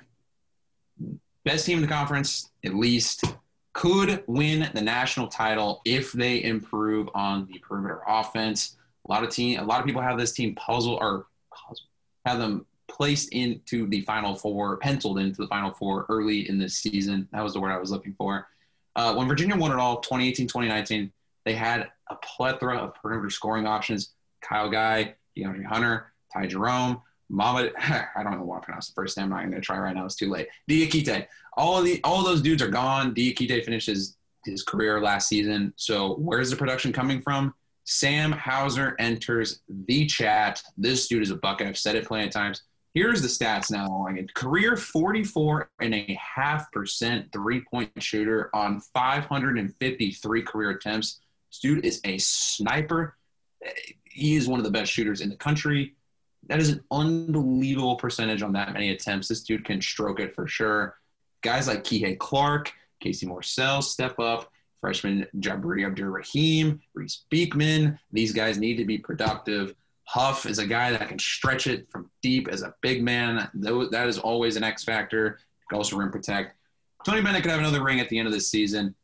Best team in the conference, at least, could win the national title if they improve on the perimeter offense. A lot of team, a lot of people have this team puzzle or puzzle, have them placed into the final four, penciled into the final four early in this season. That was the word I was looking for. Uh, when Virginia won it all, 2018, 2019, they had a plethora of perimeter scoring options. Kyle Guy, DeAndre Hunter, Ty Jerome, Mohamed, *laughs* I don't know what to pronounce the first name. I'm not going to try right now. It's too late. Diakite. All the all those dudes are gone. Diakite finished his, career last season. So where's the production coming from? Sam Hauser enters the chat. This dude is a bucket. I've said it plenty of times. Here's the stats now. Career 44 and a half percent three point shooter on 553 career attempts. This dude is a sniper. He is one of the best shooters in the country. That is an unbelievable percentage on that many attempts. This dude can stroke it for sure. Guys like Kihei Clark, Casey Morsell step up. Freshman Jabri Abdur Rahim, Reece Beekman. These guys need to be productive. Huff is a guy that can stretch it from deep as a big man. That is always an X factor. Can also rim protect. Tony Bennett could have another ring at the end of this season.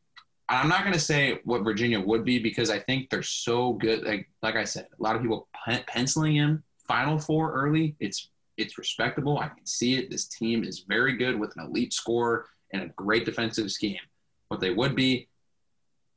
I'm not going to say what Virginia would be because I think they're so good. Like like I said, a lot of people pen- penciling him Final Four early. It's It's respectable. I can see it. This team is very good with an elite scorer and a great defensive scheme. What they would be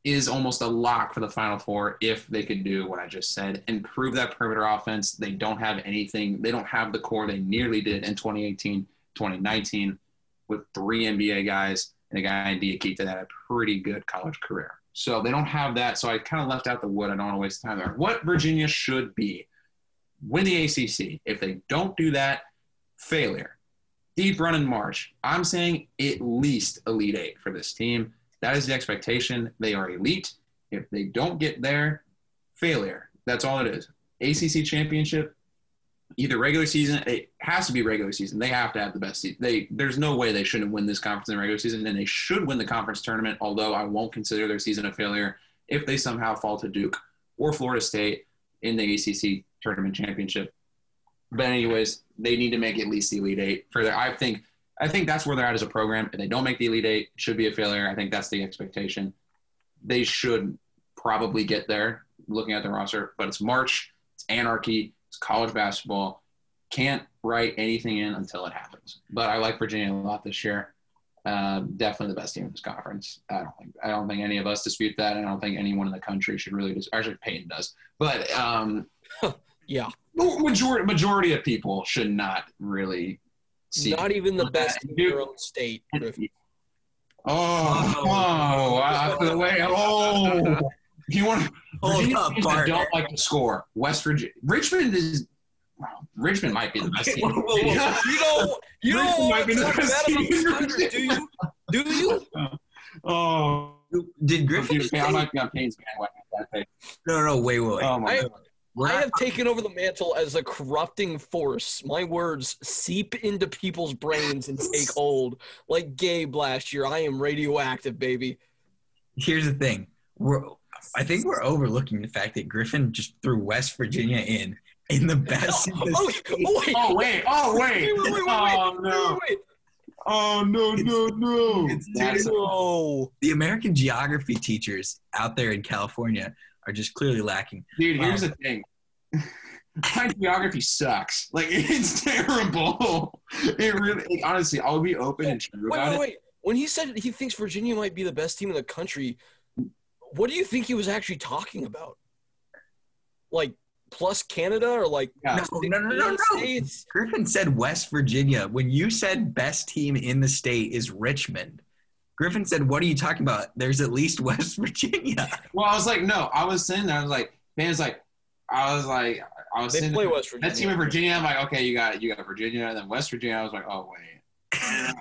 is almost a lock for the Final Four if they could do what I just said, improve that perimeter offense. They don't have anything, they don't have the core they nearly did in 2018, 2019 with three NBA guys and a guy in Diakite that had a pretty good college career. So they don't have that. So I kind of left out the wood. I don't want to waste time there. What Virginia should be win the ACC. If they don't do that, failure. Deep run in March. I'm saying at least Elite Eight for this team. That is the expectation. They are elite. If they don't get there, failure. That's all it is. ACC championship, either regular season. It has to be regular season. They have to have the best season. They there's no way they shouldn't win this conference in regular season, and they should win the conference tournament. Although I won't consider their season a failure if they somehow fall to Duke or Florida State in the ACC tournament championship. But anyways, they need to make at least the Elite Eight for their. I think I think that's where they're at as a program. If they don't make the Elite Eight, it should be a failure. I think that's the expectation. They should probably get there looking at the roster, but it's March, it's anarchy, it's college basketball. Can't write anything in until it happens. But I like Virginia a lot this year. Um, definitely the best team in this conference. I don't think I don't think any of us dispute that. I don't think anyone in the country should really. Dis- actually, Peyton does, but um, *laughs* Yeah. majority majority of people should not really see. Not even the best in Dude. your own state. Griffin. Oh, oh, I, I, the way, oh, you want Hold Virginia up, teams that don't like to score. West Virginia, Richmond is, well, Richmond might be the best team. whoa, whoa, whoa. You don't. You don't might want be the best team about in the Spiders, do you? Do you? Oh, Did Griffin? Griffin, I'm not going to Payne's bandwagon at that page. No, no, no, wait, wait, wait. Oh my I- god. We're I have taken over the mantle as a corrupting force. My words seep into people's brains and take *laughs* hold. Like Gabe last year, I am radioactive, baby. here's the thing. We're I think we're overlooking the fact that Griffin just threw West Virginia in in the best. *laughs* Oh, oh, oh, wait. Oh wait! Oh Wait, wait! wait, wait, wait, oh no! wait, Oh no! No! No! It's- That's No. the American geography teachers out there in California are just clearly lacking. Dude, here's um, the thing. *laughs* My geography sucks. Like *laughs* it's terrible. It really, like, honestly, I'll be open and true Wait, about wait, it. When he said he thinks Virginia might be the best team in the country, what do you think he was actually talking about? Like plus Canada or like Yeah. No, no, no, no, no. Griffin said West Virginia. When you said best team in the state is Richmond, Griffin said, "What are you talking about? There's at least *laughs* West Virginia." Well, I was like, no, I was sitting there. I was like, man's like, I was like, I was They sitting play there. West Virginia. That team in Virginia, I'm like, okay, you got you got Virginia, and then West Virginia. I was like, oh wait, *laughs*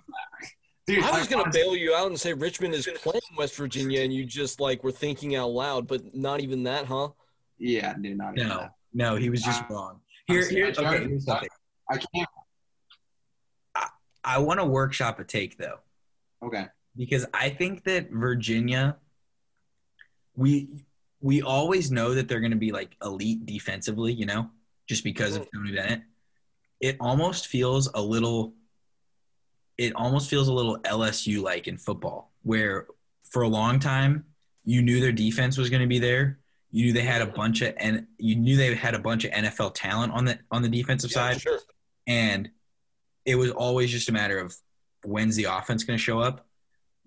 dude. I was like, gonna bail you out and say Richmond is playing West Virginia, and you just like were thinking out loud, but not even that, huh? Yeah, dude, not even No, that. no, he was just Uh, wrong. Here, here. my Okay, here's sucks. something. I can't. I want to workshop a take though. Okay. Because I think that Virginia, we we always know that they're going to be like elite defensively, you know, just because of Tony Bennett. It almost feels a little. It almost feels a little LSU like in football, where for a long time you knew their defense was going to be there. You knew they had a bunch of and you knew they had a bunch of NFL talent on the on the defensive Yeah, side sure. and it was always just a matter of when's the offense going to show up.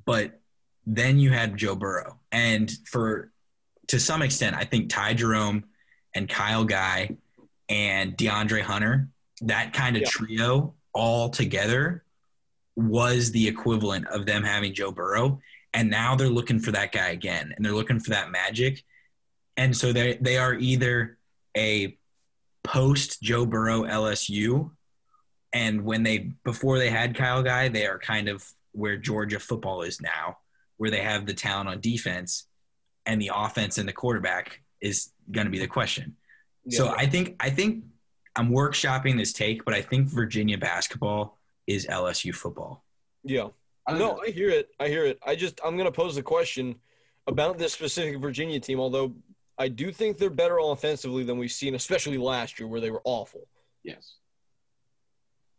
But then you had Joe Burrow, and for to some extent, I think Ty Jerome and Kyle Guy and DeAndre Hunter, that kind of Yeah. trio all together was the equivalent of them having Joe Burrow. And now they're looking for that guy again, and they're looking for that magic. And so they they are either a post Joe Burrow LSU and when they before they had Kyle Guy, they are kind of where Georgia football is now, where they have the talent on defense, and the offense and the quarterback is going to be the question. So I think I think I'm workshopping this take, but I think Virginia basketball is LSU football. yeah. I think No, I hear it. I hear it. I just I'm gonna pose the question about this specific Virginia team, although I do think they're better offensively than we've seen, especially last year where they were awful. yes.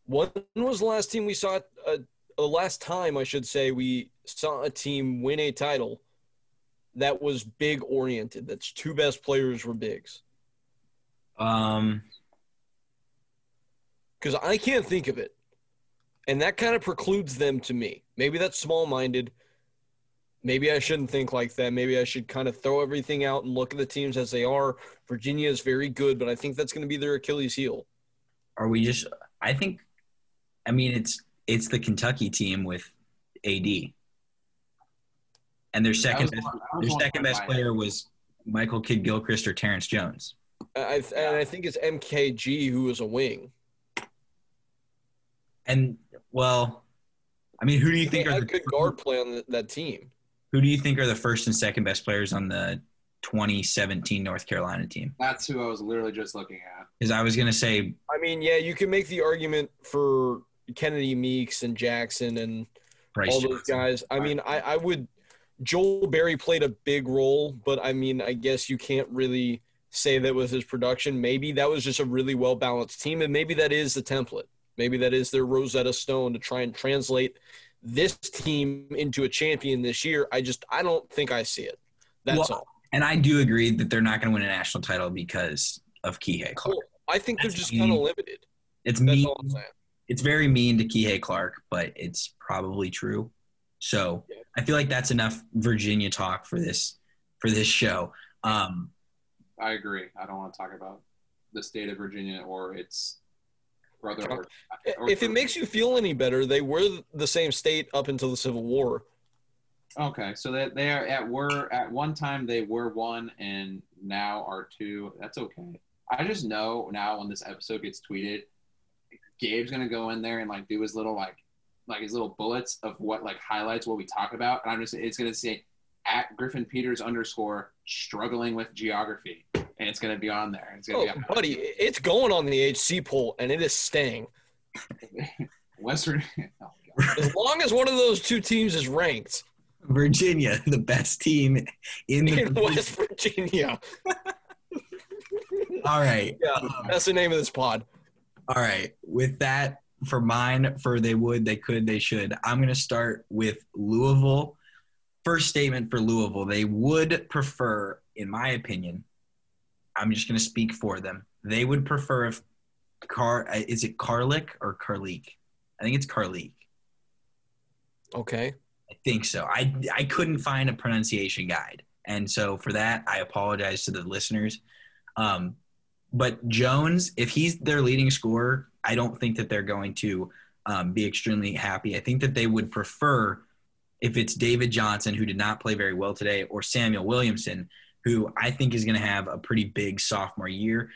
When was the last team we saw? Uh, the last time I should say we saw a team win a title that was big oriented. That's two best players were bigs. Um, because I can't think of it. And that kind of precludes them to me. Maybe that's small minded. Maybe I shouldn't think like that. Maybe I should kind of throw everything out and look at the teams as they are. Virginia is very good, but I think that's going to be their Achilles heel. Are we just? I think. I mean, it's it's the Kentucky team with AD, and their second was best, one- their one second point best I- player was Michael Kidd Gilchrist or Terrence Jones. I, I- and I think it's MKG who was a wing. And well, I mean, who do you think are the, good guard play on that team. who do you think are the first and second best players on the 2017 North Carolina team? That's who I was literally just looking at. Because I was gonna say I mean, yeah, you can make the argument for Kennedy Meeks and Jackson and Brice all those Johnson. guys. I mean, I, I would. Joel Berry played a big role, but I mean, I guess you can't really say that with his production. Maybe that was just a really well balanced team, and maybe that is the template. Maybe that is their Rosetta Stone to try and translate this team into a champion this year. I just, I don't think I see it. That's Well, all. And I do agree that they're not going to win a national title because of Kihei Clark. Cool. I think they're just kind of limited. It's That's mean. All I'm saying. It's very mean to Kihei Clark, but it's probably true. So Yeah. I feel like that's enough Virginia talk for this for this show. Um, I agree. I don't want to talk about the state of Virginia or its brother. Or, or- If it makes you feel any better, they were the same state up until the Civil War. okay, so that they are at were at one time they were one and now are two. That's okay. I just know now when this episode gets tweeted, Gabe's gonna go in there and like do his little like like his little bullets of what like highlights what we talk about, and I'm just it's gonna say at Griffin Peters underscore struggling with geography, and it's gonna be on there. It's gonna Oh, be on buddy, it's going on the HC poll, and it is staying. *laughs* Western. *laughs* Oh, As long as one of those two teams is ranked Virginia, the best team in the. in West Virginia. *laughs* All right. Yeah, that's the name of this pod. All right. With that, for mine, for they would, they could, they should, I'm going to start with Louisville. First statement for Louisville. They would prefer, in my opinion, I'm just going to speak for them. They would prefer if Car, uh, is it Carlick or Carleek? I think it's Carleek. Okay. I think so. I I couldn't find a pronunciation guide, and so for that, I apologize to the listeners. Um, but Jones, if he's their leading scorer, I don't think that they're going to um, be extremely happy. I think that they would prefer if it's David Johnson, who did not play very well today, or Samuell Williamson, who I think is going to have a pretty big sophomore year.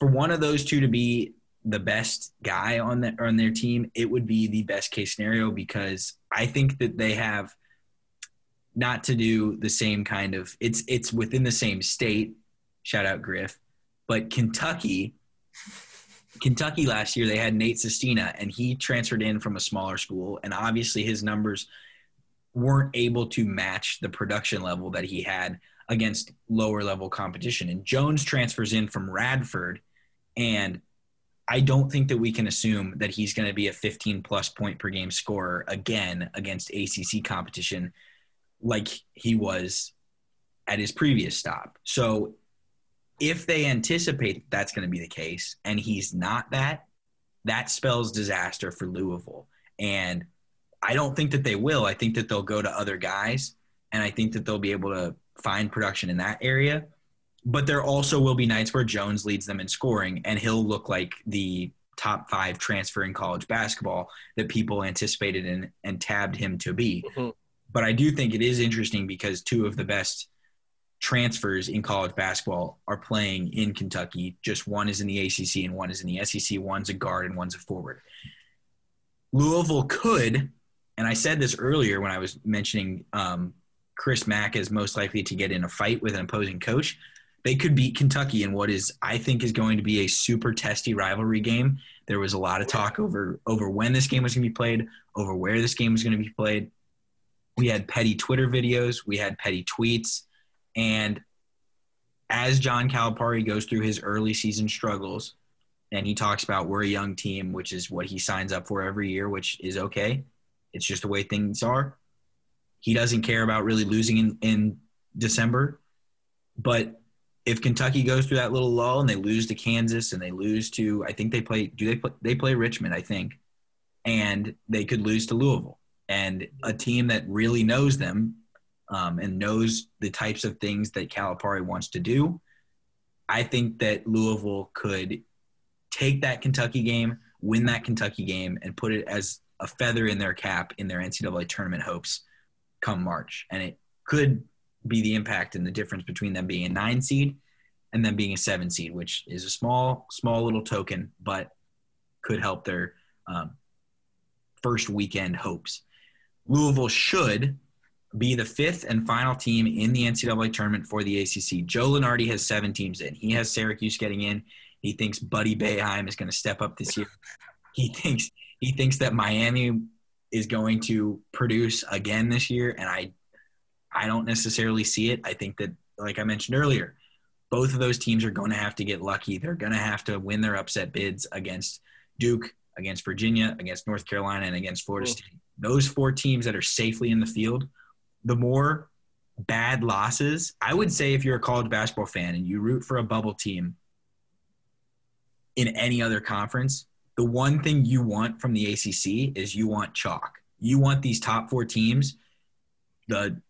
For one of those two to be the best guy on the, on their team, it would be the best case scenario because I think that they have not to do the same kind of it's it's within the same state. Shout out Griff, but Kentucky. Kentucky last year they had Nate Sestina and he transferred in from a smaller school and obviously his numbers weren't able to match the production level that he had against lower level competition and Jones transfers in from Radford and I don't think that we can assume that he's going to be a 15 plus point per game scorer again against ACC competition like he was at his previous stop. So if they anticipate that that's going to be the case and he's not that, that spells disaster for Louisville. And I don't think that they will. I think that they'll go to other guys and I think that they'll be able to find production in that area but there also will be nights where Jones leads them in scoring, and he'll look like the top five transfer in college basketball that people anticipated and, and tabbed him to be. Mhm. But I do think it is interesting because two of the best transfers in college basketball are playing in Kentucky. Just one is in the ACC and one is in the SEC. One's a guard and one's a forward. Louisville could, and I said this earlier when I was mentioning um, Chris Mack is most likely to get in a fight with an opposing coach they could beat Kentucky in what is I think is going to be a super testy rivalry game. There was a lot of talk over over when this game was going to be played, over where this game was going to be played. We had petty Twitter videos, we had petty tweets, and as John Calipari goes through his early season struggles, and he talks about we're a young team, which is what he signs up for every year, which is okay. It's just the way things are. He doesn't care about really losing in, in December, but if Kentucky goes through that little lull and they lose to Kansas and they lose to I think they play do they play they play Richmond I think and they could lose to Louisville and a team that really knows them um, and knows the types of things that Calipari wants to do. I think that Louisville could take that Kentucky game, win that Kentucky game, and put it as a feather in their cap in their NCAA tournament hopes come March. And it could be the impact and the difference between them being a nine seed and them being a seven seed, which is a small, small little token, but could help their um, first weekend hopes. Louisville should be the fifth and final team in the NCAA tournament for the ACC. Joe Lunardi has seven teams in. He has Syracuse getting in. He thinks Buddy Boeheim is going to step up this year. *laughs* He thinks he thinks that Miami is going to produce again this year, and I I don't necessarily see it. I think that, like I mentioned earlier, both of those teams are going to have to get lucky. They're going to have to win their upset bids against Duke, against Virginia, against North Carolina, and against Florida State. Those four teams that are safely in the field, the more bad losses, I would say if you're a college basketball fan and you root for a bubble team in any other conference, the one thing you want from the ACC is you want chalk. You want these top four teams, the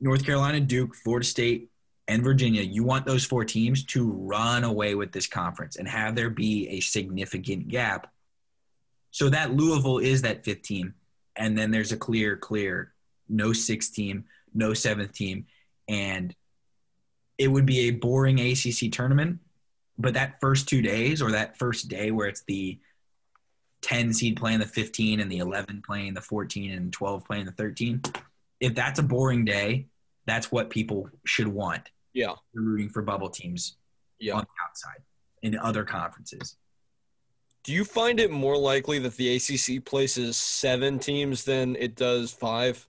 North Carolina, Duke, Florida State, and Virginia. You want those four teams to run away with this conference and have there be a significant gap so that Louisville is that fifth team. And then there's a clear, clear no sixth team, no seventh team. And it would be a boring ACC tournament. But that first two days or that first day where it's the 10 seed playing the 15 and the 11 playing the 14 and 12 playing the 13, if that's a boring day, that's what people should want. Yeah. They're rooting for bubble teams Yeah. on the outside in other conferences. Do you find it more likely that the ACC places seven teams than it does five?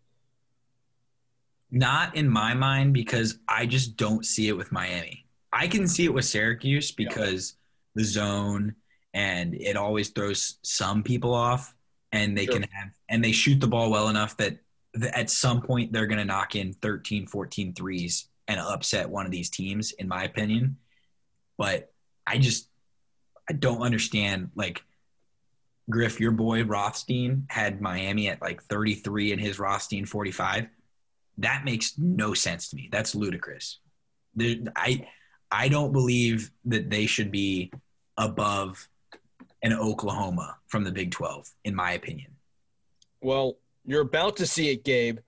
Not in my mind because I just don't see it with Miami. I can see it with Syracuse because the zone and it always throws some people off and they Sure. can have and they shoot the ball well enough that, that at some point they're going to knock in 13 14 threes and upset one of these teams in my opinion. But I just I don't understand like Griff, your boy Rothstein had Miami at like 33 and his Rothstein 45 that makes no sense to me. That's ludicrous. There, I I don't believe that they should be above an Oklahoma from the Big 12, in my opinion. Well, you're about to see it, Gabe,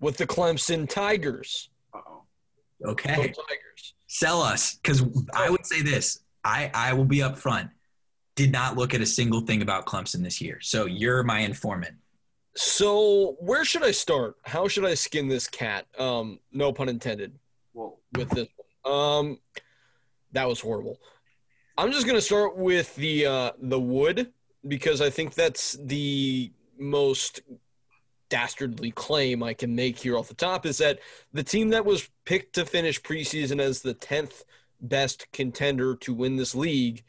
with the Clemson Tigers. Uh-oh. Go Okay, Tigers. sell us because I would say this. I I will be up front. Did not look at a single thing about Clemson this year, so you're my informant. So, where should I start? How should I skin this cat? Um, no pun intended. Well, with this. Um, that was horrible. I'm just gonna start with the uh, the wood because I think that's the most dastardly claim I can make here off the top is that the team that was picked to finish preseason as the tenth best contender to win this league,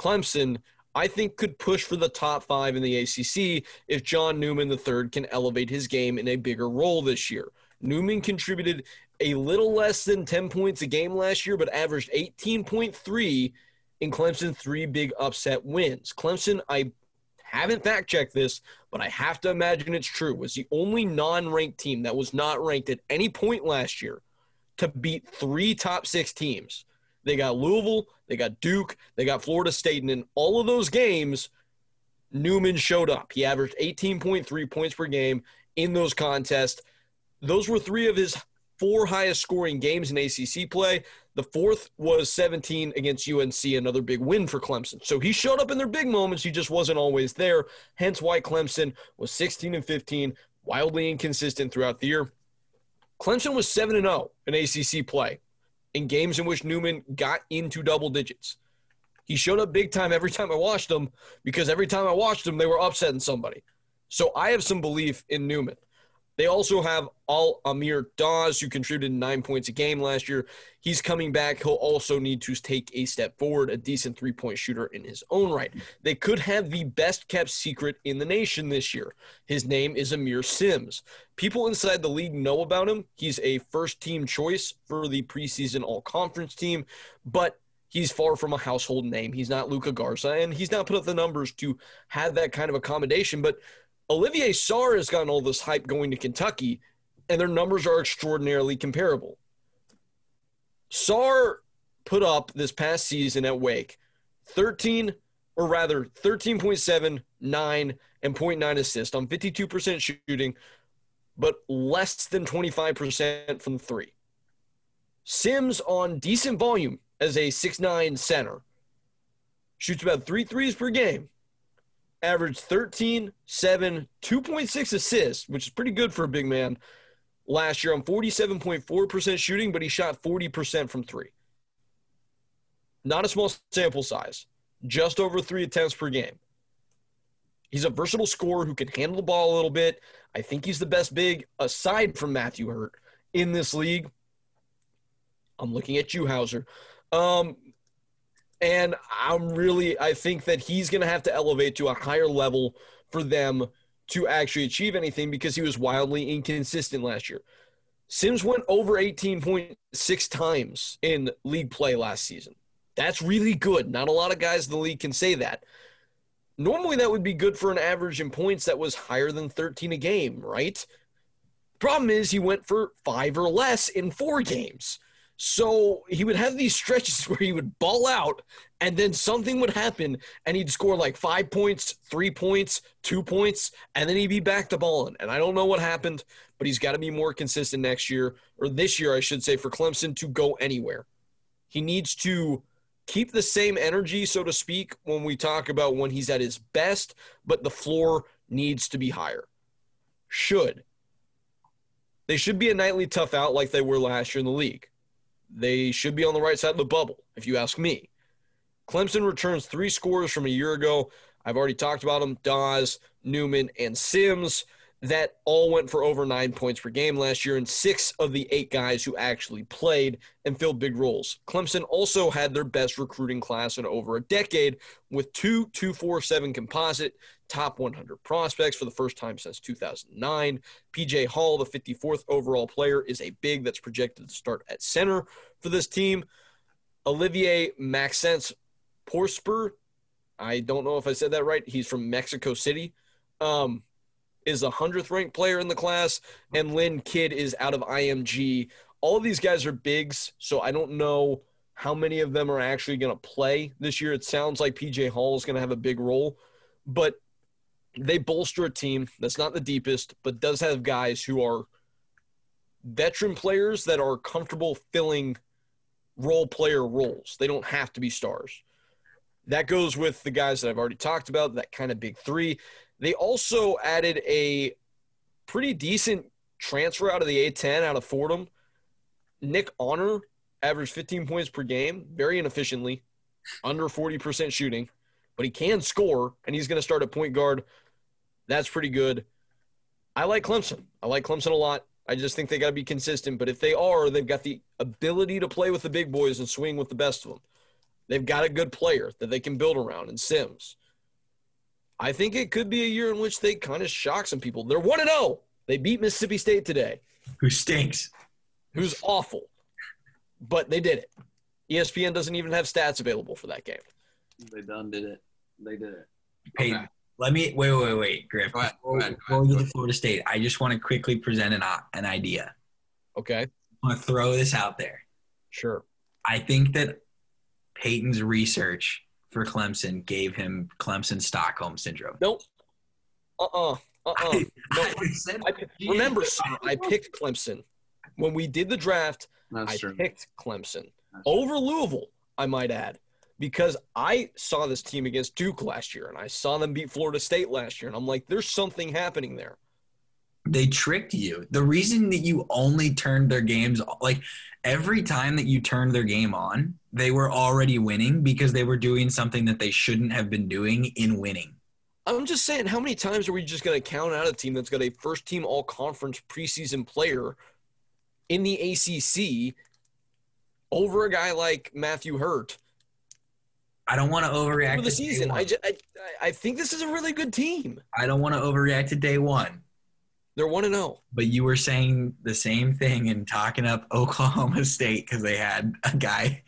Clemson, I think could push for the top five in the ACC if John Newman III can elevate his game in a bigger role this year. Newman contributed a little less than 10 points a game last year, but averaged 18.3 in Clemson's three big upset wins. Clemson, I haven't fact checked this, but I have to imagine it's true, was the only non ranked team that was not ranked at any point last year to beat three top six teams. They got Louisville, they got Duke, they got Florida State, and in all of those games, Newman showed up. He averaged 18.3 points per game in those contests. Those were three of his four highest scoring games in ACC play. The fourth was 17 against UNC, another big win for Clemson. So he showed up in their big moments. He just wasn't always there. Hence why Clemson was 16 and 15, wildly inconsistent throughout the year. Clemson was 7 and 0 in ACC play in games in which Newman got into double digits. He showed up big time every time I watched him because every time I watched him, they were upsetting somebody. So I have some belief in Newman. They also have Al Amir Dawes, who contributed nine points a game last year. He's coming back. He'll also need to take a step forward, a decent three point shooter in his own right. They could have the best kept secret in the nation this year. His name is Aamir Simms. People inside the league know about him. He's a first team choice for the preseason all conference team, but he's far from a household name. He's not Luka Garza, and he's not put up the numbers to have that kind of accommodation. But Olivier Sarr has gotten all this hype going to Kentucky, and their numbers are extraordinarily comparable. Sarr put up this past season at Wake 13, or rather 13.7, 9, and 0.9 assists on 52% shooting, but less than 25% from three. Simms on decent volume as a 6'9 center, shoots about three threes per game, averaged 13, 7, 2.6 assists, which is pretty good for a big man last year on 47.4% shooting, but he shot 40% from three. Not a small sample size, just over three attempts per game. He's a versatile scorer who can handle the ball a little bit. I think he's the best big aside from Matthew Hurt in this league. I'm looking at you, Hauser. Um, and I'm really, I think that he's going to have to elevate to a higher level for them to actually achieve anything because he was wildly inconsistent last year. Simms went over 18.6 times in league play last season. That's really good. Not a lot of guys in the league can say that. Normally, that would be good for an average in points that was higher than 13 a game, right? Problem is, he went for five or less in four games. So he would have these stretches *laughs* where he would ball out and then something would happen and he'd score like five points, three points, two points, and then he'd be back to balling. And I don't know what happened, but he's got to be more consistent next year, or this year, I should say, for Clemson to go anywhere. He needs to keep the same energy, so to speak, when we talk about when he's at his best, but the floor needs to be higher. Should. They should be a nightly tough out like they were last year in the league. They should be on the right side of the bubble, if you ask me. Clemson returns three scores from a year ago. I've already talked about them Dawes, Newman, and Simms. That all went for over nine points per game last year, and six of the eight guys who actually played and filled big roles. Clemson also had their best recruiting class in over a decade with two 247 composite top 100 prospects for the first time since 2009. PJ Hall, the 54th overall player, is a big that's projected to start at center for this team. Olivier Maxence Prosper, I don't know if I said that right. He's from Mexico City. Um, is a hundredth ranked player in the class, and Lynn Kidd is out of IMG. All of these guys are bigs, so I don't know how many of them are actually going to play this year. It sounds like PJ Hall is going to have a big role, but they bolster a team that's not the deepest, but does have guys who are veteran players that are comfortable filling role player roles. They don't have to be stars. That goes with the guys that I've already talked about, that kind of big three. They also added a pretty decent transfer out of the A10 out of Fordham. Nick Honor averaged 15 points per game, very inefficiently, under 40% shooting, but he can score, and he's going to start at point guard. That's pretty good. I like Clemson. I like Clemson a lot. I just think they got to be consistent. But if they are, they've got the ability to play with the big boys and swing with the best of them. They've got a good player that they can build around in Simms. I think it could be a year in which they kind of shock some people. They're 1 0. They beat Mississippi State today, Who stinks? who's awful, but they did it. ESPN doesn't even have stats available for that game. They done did it. They did it. Peyton, Okay. let me wait, wait, wait, Griff. Go ahead, Before, go ahead, go we ahead, get go to Florida State, I just want to quickly present an, an idea. Okay, I want to throw this out there. sure. I think that Peyton's research for Clemson gave him Clemson Stockholm syndrome. Nope. Uh uh-uh. *laughs* uh. Uh uh. No. said I, remember, sir, I picked Clemson. When we did the draft, That's I true. picked Clemson That's true. over Louisville, I might add, because I saw this team against Duke last year and I saw them beat Florida State last year. And I'm like, there's something happening there. They tricked you. The reason that you only turned their games like every time that you turned their game on, they were already winning because they were doing something that they shouldn't have been doing in winning. I'm just saying, how many times are we just going to count out a team that's got a first team all conference preseason player in the ACC over a guy like Matthew Hurt I don't want to overreact over the to day season? I, ju- I, I think this is a really good team. I don't want to overreact to day one. They're 1 to 0. But you were saying the same thing and talking up *laughs* Oklahoma State because they had a guy.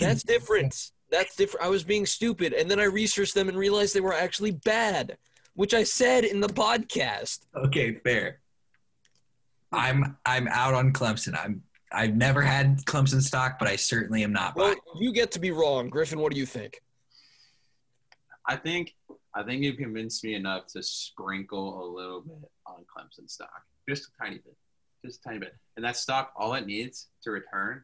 That's different. That's different. I was being stupid. And then I researched them and realized they were actually bad, which I said in the podcast. okay, fair. I'm I'm out on Clemson. I'm I've never had Clemson stock, but I certainly am not Well, buying. you get to be wrong. Griffin, what do you think? I think I think you convinced me enough to sprinkle a little bit on Clemson stock, just a tiny bit, just a tiny bit. And that stock, all it needs to return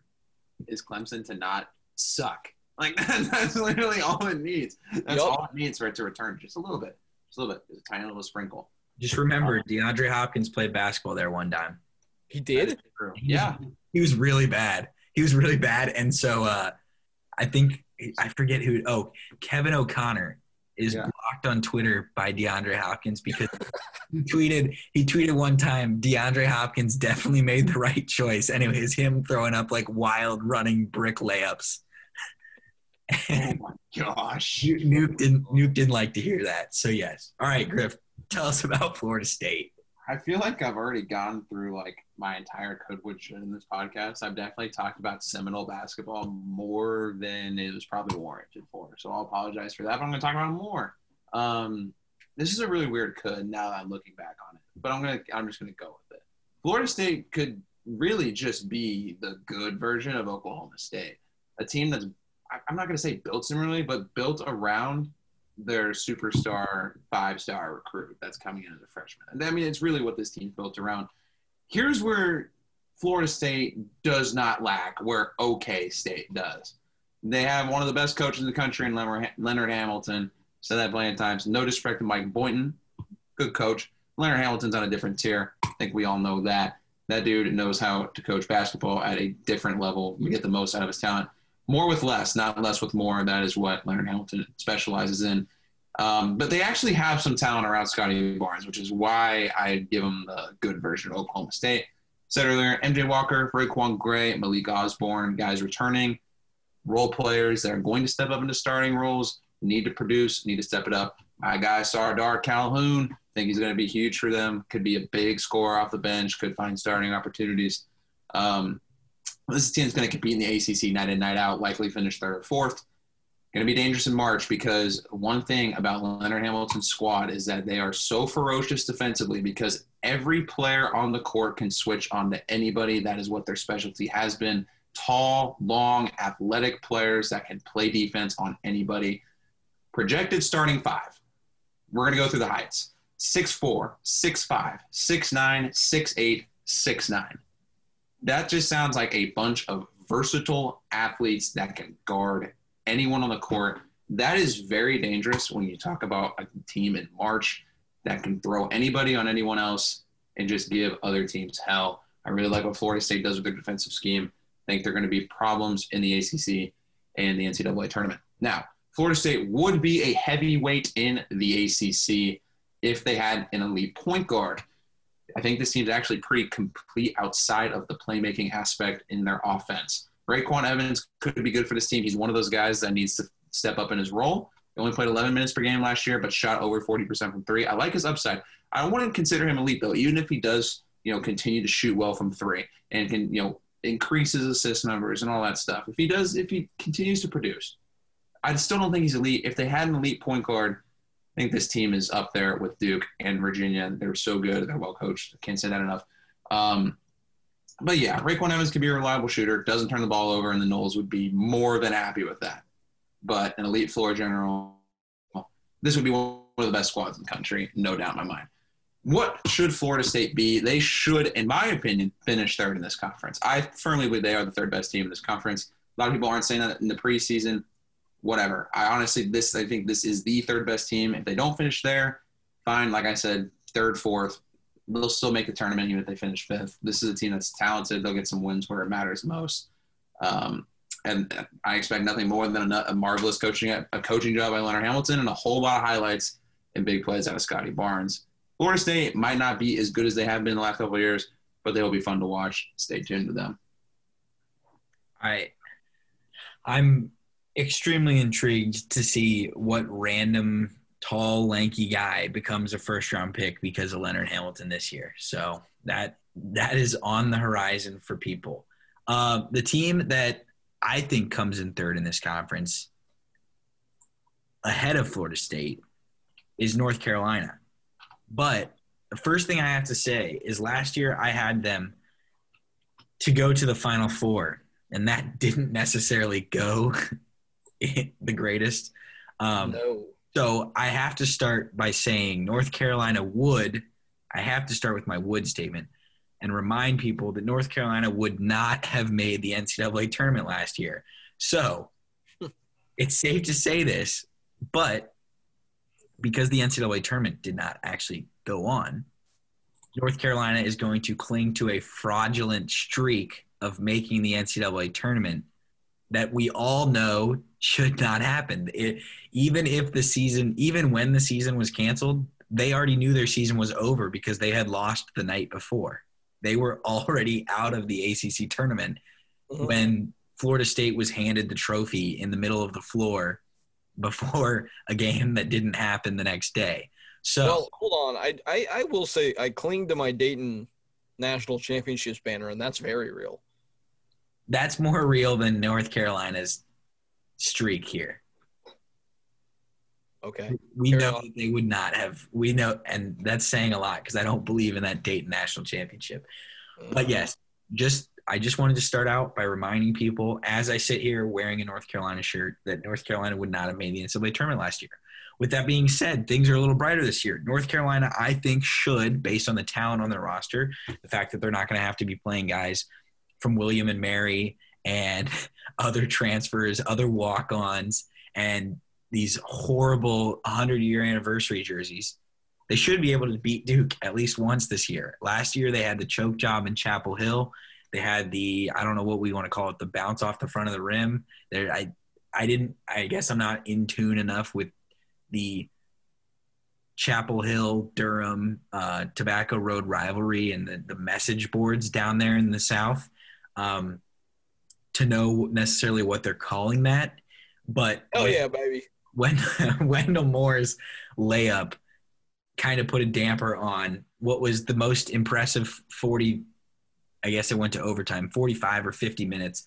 is Clemson to not suck. Like *laughs* that's literally all it needs. That's Yup. all it needs for it to return, just a little bit, just a little bit, just a tiny little sprinkle. Just remember, DeAndre Hopkins played basketball there one time. He did? True. He was- Yeah, he was really bad. He was really bad, and so uh, I think I forget who. Oh, Kevin O'Connor is Yeah. blocked on Twitter by DeAndre Hopkins because *laughs* he tweeted he tweeted one time DeAndre Hopkins definitely made the right choice, Anyways, him throwing up like wild running brick layups. Oh my gosh. Nuk didn't Nuk didn't like to hear that. So yes. All right, Griff, tell us about Florida State. I feel like I've already gone through like my entire Codewood shit in this podcast. I've definitely talked about Seminole basketball more than it was probably warranted for. So I'll apologize for that, but I'm going to talk about more. Um, this is a really weird could now that I'm looking back on it, but I'm gonna I'm just gonna go with it. Florida State could really just be the good version of Oklahoma State, a team that's I'm not gonna say built similarly, but built around their superstar five star recruit that's coming in as a freshman. And I mean, it's really what this team's built around. Here's where Florida State does not lack, where OK State does. They have one of the best coaches in the country in Leonard Hamilton. Said that plenty of times. No disrespect to Mike Boynton, good coach. Leonard Hamilton's on a different tier. I think we all know that. That dude knows how to coach basketball at a different level. We get the most out of his talent. More with less, not less with more. That is what Leonard Hamilton specializes in. Um, but they actually have some talent around Scottie Barnes, which is why I give them the good version of Oklahoma State. Said earlier, MJ Walker, RaiQuan Gray, Malik Osborne, guys returning, role players that are going to step up into starting roles, need to produce, need to step it up. My guy Sardaar Calhoun, think he's going to be huge for them. Could be a big scorer off the bench. Could find starting opportunities. Um, this team's going to compete in the ACC night in night out. Likely finish third or fourth. Going to be dangerous in March because one thing about Leonard Hamilton's squad is that they are so ferocious defensively because every player on the court can switch on to anybody. That is what their specialty has been. Tall, long, athletic players that can play defense on anybody. Projected starting five. We're going to go through the heights 6'4, 6'5, 6'9, 6'8, 6'9. That just sounds like a bunch of versatile athletes that can guard anyone on the court. That is very dangerous when you talk about a team in March that can throw anybody on anyone else and just give other teams hell. I really like what Florida State does with their defensive scheme. I think they're going to be problems in the ACC and the NCAA tournament. Now, Florida State would be a heavyweight in the ACC if they had an elite point guard. I think this team's actually pretty complete outside of the playmaking aspect in their offense. RayQuan Evans could be good for this team. He's one of those guys that needs to step up in his role. He only played 11 minutes per game last year, but shot over 40% from three. I like his upside. I wouldn't consider him elite though, even if he does, you know, continue to shoot well from three and can, you know, increase his assist numbers and all that stuff. If he does, if he continues to produce, I still don't think he's elite. If they had an elite point guard, I think this team is up there with Duke and Virginia. They're so good. They're well coached. Can't say that enough. Um, but yeah, RayQuan Evans could be a reliable shooter. Doesn't turn the ball over, and the Noles would be more than happy with that. But an elite floor general, this would be one of the best squads in the country, no doubt in my mind. What should Florida State be? They should, in my opinion, finish third in this conference. I firmly believe they are the third best team in this conference. A lot of people aren't saying that in the preseason. Whatever. I honestly, this I think this is the third best team. If they don't finish there, fine. Like I said, third, fourth, they'll still make the tournament even if they finish fifth. This is a team that's talented. They'll get some wins where it matters most. Um, and I expect nothing more than a, a marvelous coaching a coaching job by Leonard Hamilton and a whole lot of highlights and big plays out of Scottie Barnes. Florida State might not be as good as they have been the last couple of years, but they will be fun to watch. Stay tuned to them. I I'm extremely intrigued to see what random tall, lanky guy becomes a first round pick because of Leonard Hamilton this year. So that that is on the horizon for people. Uh, the team that I think comes in third in this conference, ahead of Florida State, is North Carolina. But the first thing I have to say is last year I had them to go to the Final Four, and that *laughs* didn't necessarily go *laughs* the greatest. Um, no. so I have to start by saying North Carolina would. I have to start with my would statement and remind people that North Carolina would not have made the NCAA tournament last year. So *laughs* it's safe to say this, but because the NCAA tournament did not actually go on, North Carolina is going to cling to a fraudulent streak of making the NCAA tournament that we all know should not happen. It, even if the season, even when the season was canceled, they already knew their season was over because they had lost the night before. They were already out of the ACC tournament Mhm. when Florida State was handed the trophy in the middle of the floor before a game that didn't happen the next day. So Well, hold on. I, I I will say I cling to my Dayton national championships banner, and that's very real. that's more real than North Carolina's streak here. Okay. We Fair know enough. that they would not have. We know, and that's saying a lot because I don't believe in that Dayton national championship. Mm-hmm. But yes, just I just wanted to start out by reminding people as I sit here wearing a North Carolina shirt that North Carolina would not have made the NCAA tournament last year. With that being said, things are a little brighter this year. North Carolina, I think, should, based on the talent on their roster, the fact that they're not going to have to be playing guys from William and Mary and other transfers, other walk-ons, and these horrible 100-year anniversary jerseys. They should be able to beat Duke at least once this year. Last year they had the choke job in Chapel Hill. They had the I don't know what we want to call it, the bounce off the front of the rim. There I I didn't I guess I'm not in tune enough with the Chapel Hill, Durham, uh, Tobacco Road rivalry and the, the message boards down there in the South um, to know necessarily what they're calling that. But Oh yeah, baby. when *laughs* Wendell Moore's layup kind of put a damper on what was the most impressive 40 I guess it went to overtime 45 or 50 minutes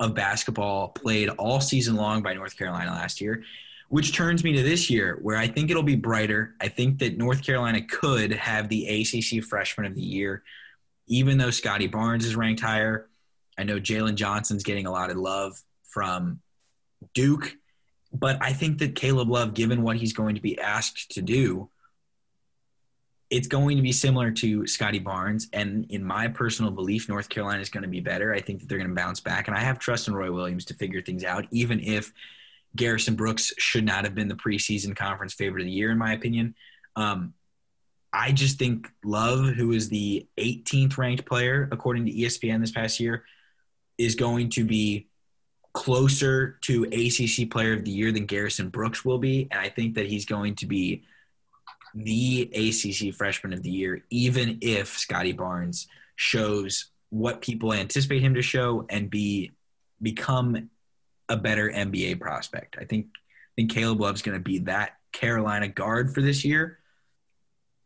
of basketball played all season long by North Carolina last year which turns me to this year where I think it'll be brighter I think that North Carolina could have the ACC freshman of the year even though Scottie Barnes is ranked higher I know Jalen Johnson's getting a lot of love from Duke but I think that Caleb Love, given what he's going to be asked to do, it's going to be similar to Scottie Barnes. And in my personal belief, North Carolina is going to be better. I think that they're going to bounce back. And I have trust in Roy Williams to figure things out, even if Garrison Brooks should not have been the preseason conference favorite of the year, in my opinion. Um, I just think Love, who is the 18th ranked player according to ESPN this past year, is going to be closer to ACC Player of the Year than Garrison Brooks will be, and I think that he's going to be the ACC Freshman of the Year, even if Scottie Barnes shows what people anticipate him to show and be become a better NBA prospect. I think I think Caleb Love's going to be that Carolina guard for this year.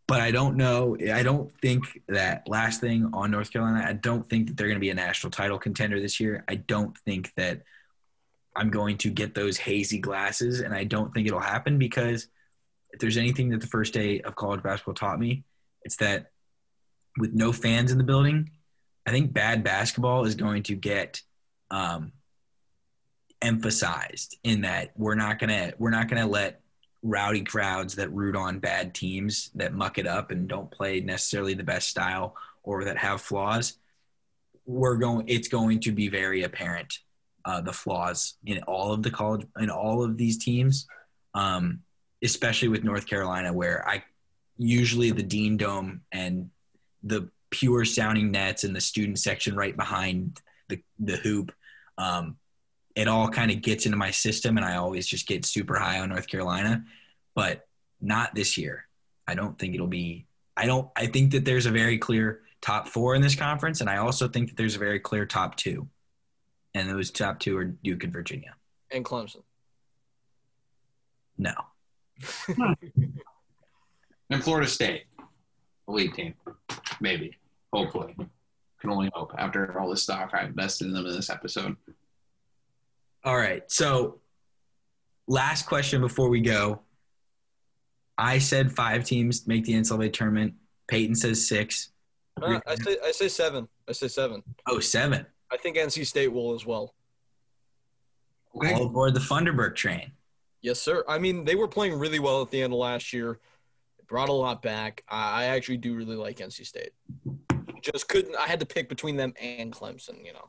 But I don't know. I don't think that last thing on North Carolina. I don't think that they're going to be a national title contender this year. I don't think that I'm going to get those hazy glasses, and I don't think it'll happen because if there's anything that the first day of college basketball taught me, it's that with no fans in the building, I think bad basketball is going to get um, emphasized in that we're not gonna we're not gonna let rowdy crowds that root on bad teams that muck it up and don't play necessarily the best style or that have flaws. We're going. It's going to be very apparent uh, the flaws in all of the college in all of these teams, um, especially with North Carolina, where I usually the Dean Dome and the pure sounding nets and the student section right behind the the hoop. Um, it all kind of gets into my system, and I always just get super high on North Carolina. But not this year. I don't think it'll be. I don't. I think that there's a very clear top four in this conference, and I also think that there's a very clear top two, and those top two are Duke and Virginia. And Clemson. No, *laughs* And Florida State, a league team, maybe, hopefully. Can only hope after all the stock I invested in them in this episode. All right. So, last question before we go. I said five teams make the NCAA tournament. Peyton says six. Uh, I say I say seven. I say seven. Oh, seven. I think NC State will as well. Okay. All aboard the Thunderbird train. Yes, sir. I mean, they were playing really well at the end of last year. They brought a lot back. I actually do really like NC State. Just couldn't. I had to pick between them and Clemson. You know.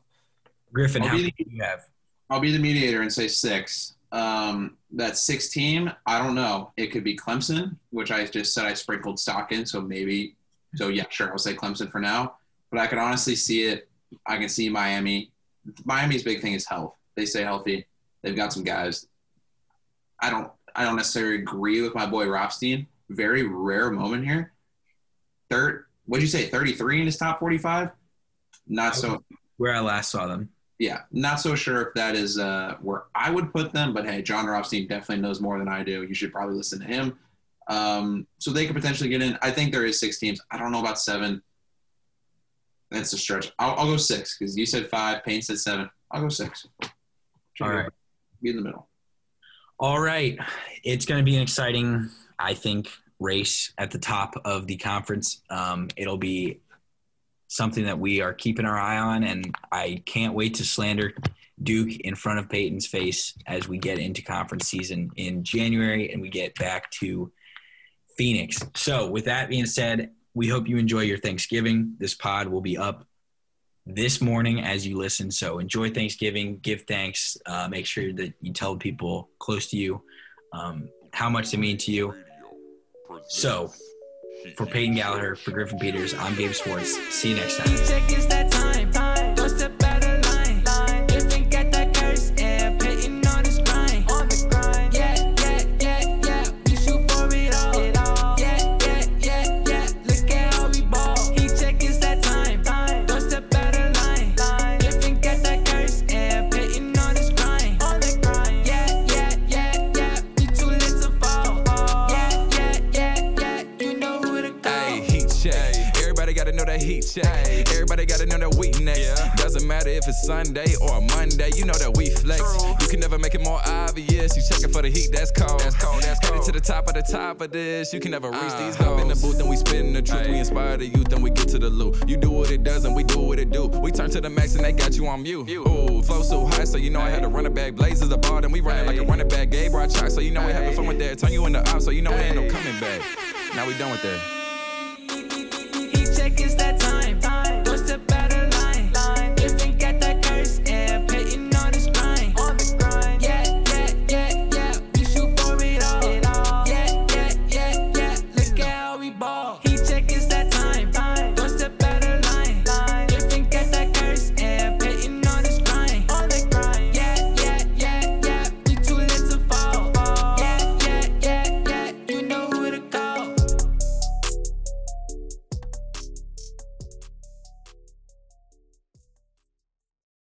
Griffin, I'll how many do you have? I'll be the mediator and say six. Um, that six team, I don't know. It could be Clemson, which I just said I sprinkled stock in, so maybe. So yeah, sure, I'll say Clemson for now. But I could honestly see it. I can see Miami. Miami's big thing is health. They stay healthy. They've got some guys. I don't. I don't necessarily agree with my boy Rothstein. Very rare moment here. Third, what'd you say? Thirty-three in his top forty-five. Not so Where I last saw them. Yeah, not so sure if that is uh, where I would put them, but hey, Jon Rothstein definitely knows more than I do. You should probably listen to him. Um, so they could potentially get in. I think there is six teams. I don't know about seven. That's a stretch. I'll, I'll go six because you said five. Payne said seven. I'll go six. All right. Be in the middle. All right. It's going to be an exciting, I think, race at the top of the conference. Um, it'll be something that we are keeping our eye on, and I can't wait to slander Duke in front of Peyton's face as we get into conference season in January and we get back to Phoenix. So, with that being said, we hope you enjoy your Thanksgiving. This pod will be up this morning as you listen. So enjoy Thanksgiving, give thanks, uh, make sure that you tell people close to you um, how much they mean to you. So, for Peyton Gallaher, for Griffin Peters, I'm Gabe Swartz. See you next time. Know that we next. Doesn't matter if it's Sunday or Monday, you know that we flex. You can never make it more obvious. You checking for the heat, that's cold. That's cold, that's cold. Headed to the top of the top of this. You can never reach uh, these goals. in the booth and we spitting the truth. We inspire the youth and we get to the loot. You do what it does and we do what it do. We turn to the max and they got you on mute. Ooh, flow so high, so you know I had to run it back. Blazers the ball, and we running like a running back. Gabe brought chalk, so you know we having fun with that. Turn you into op, so you know it ain't no coming back. Now we done with that. He check is that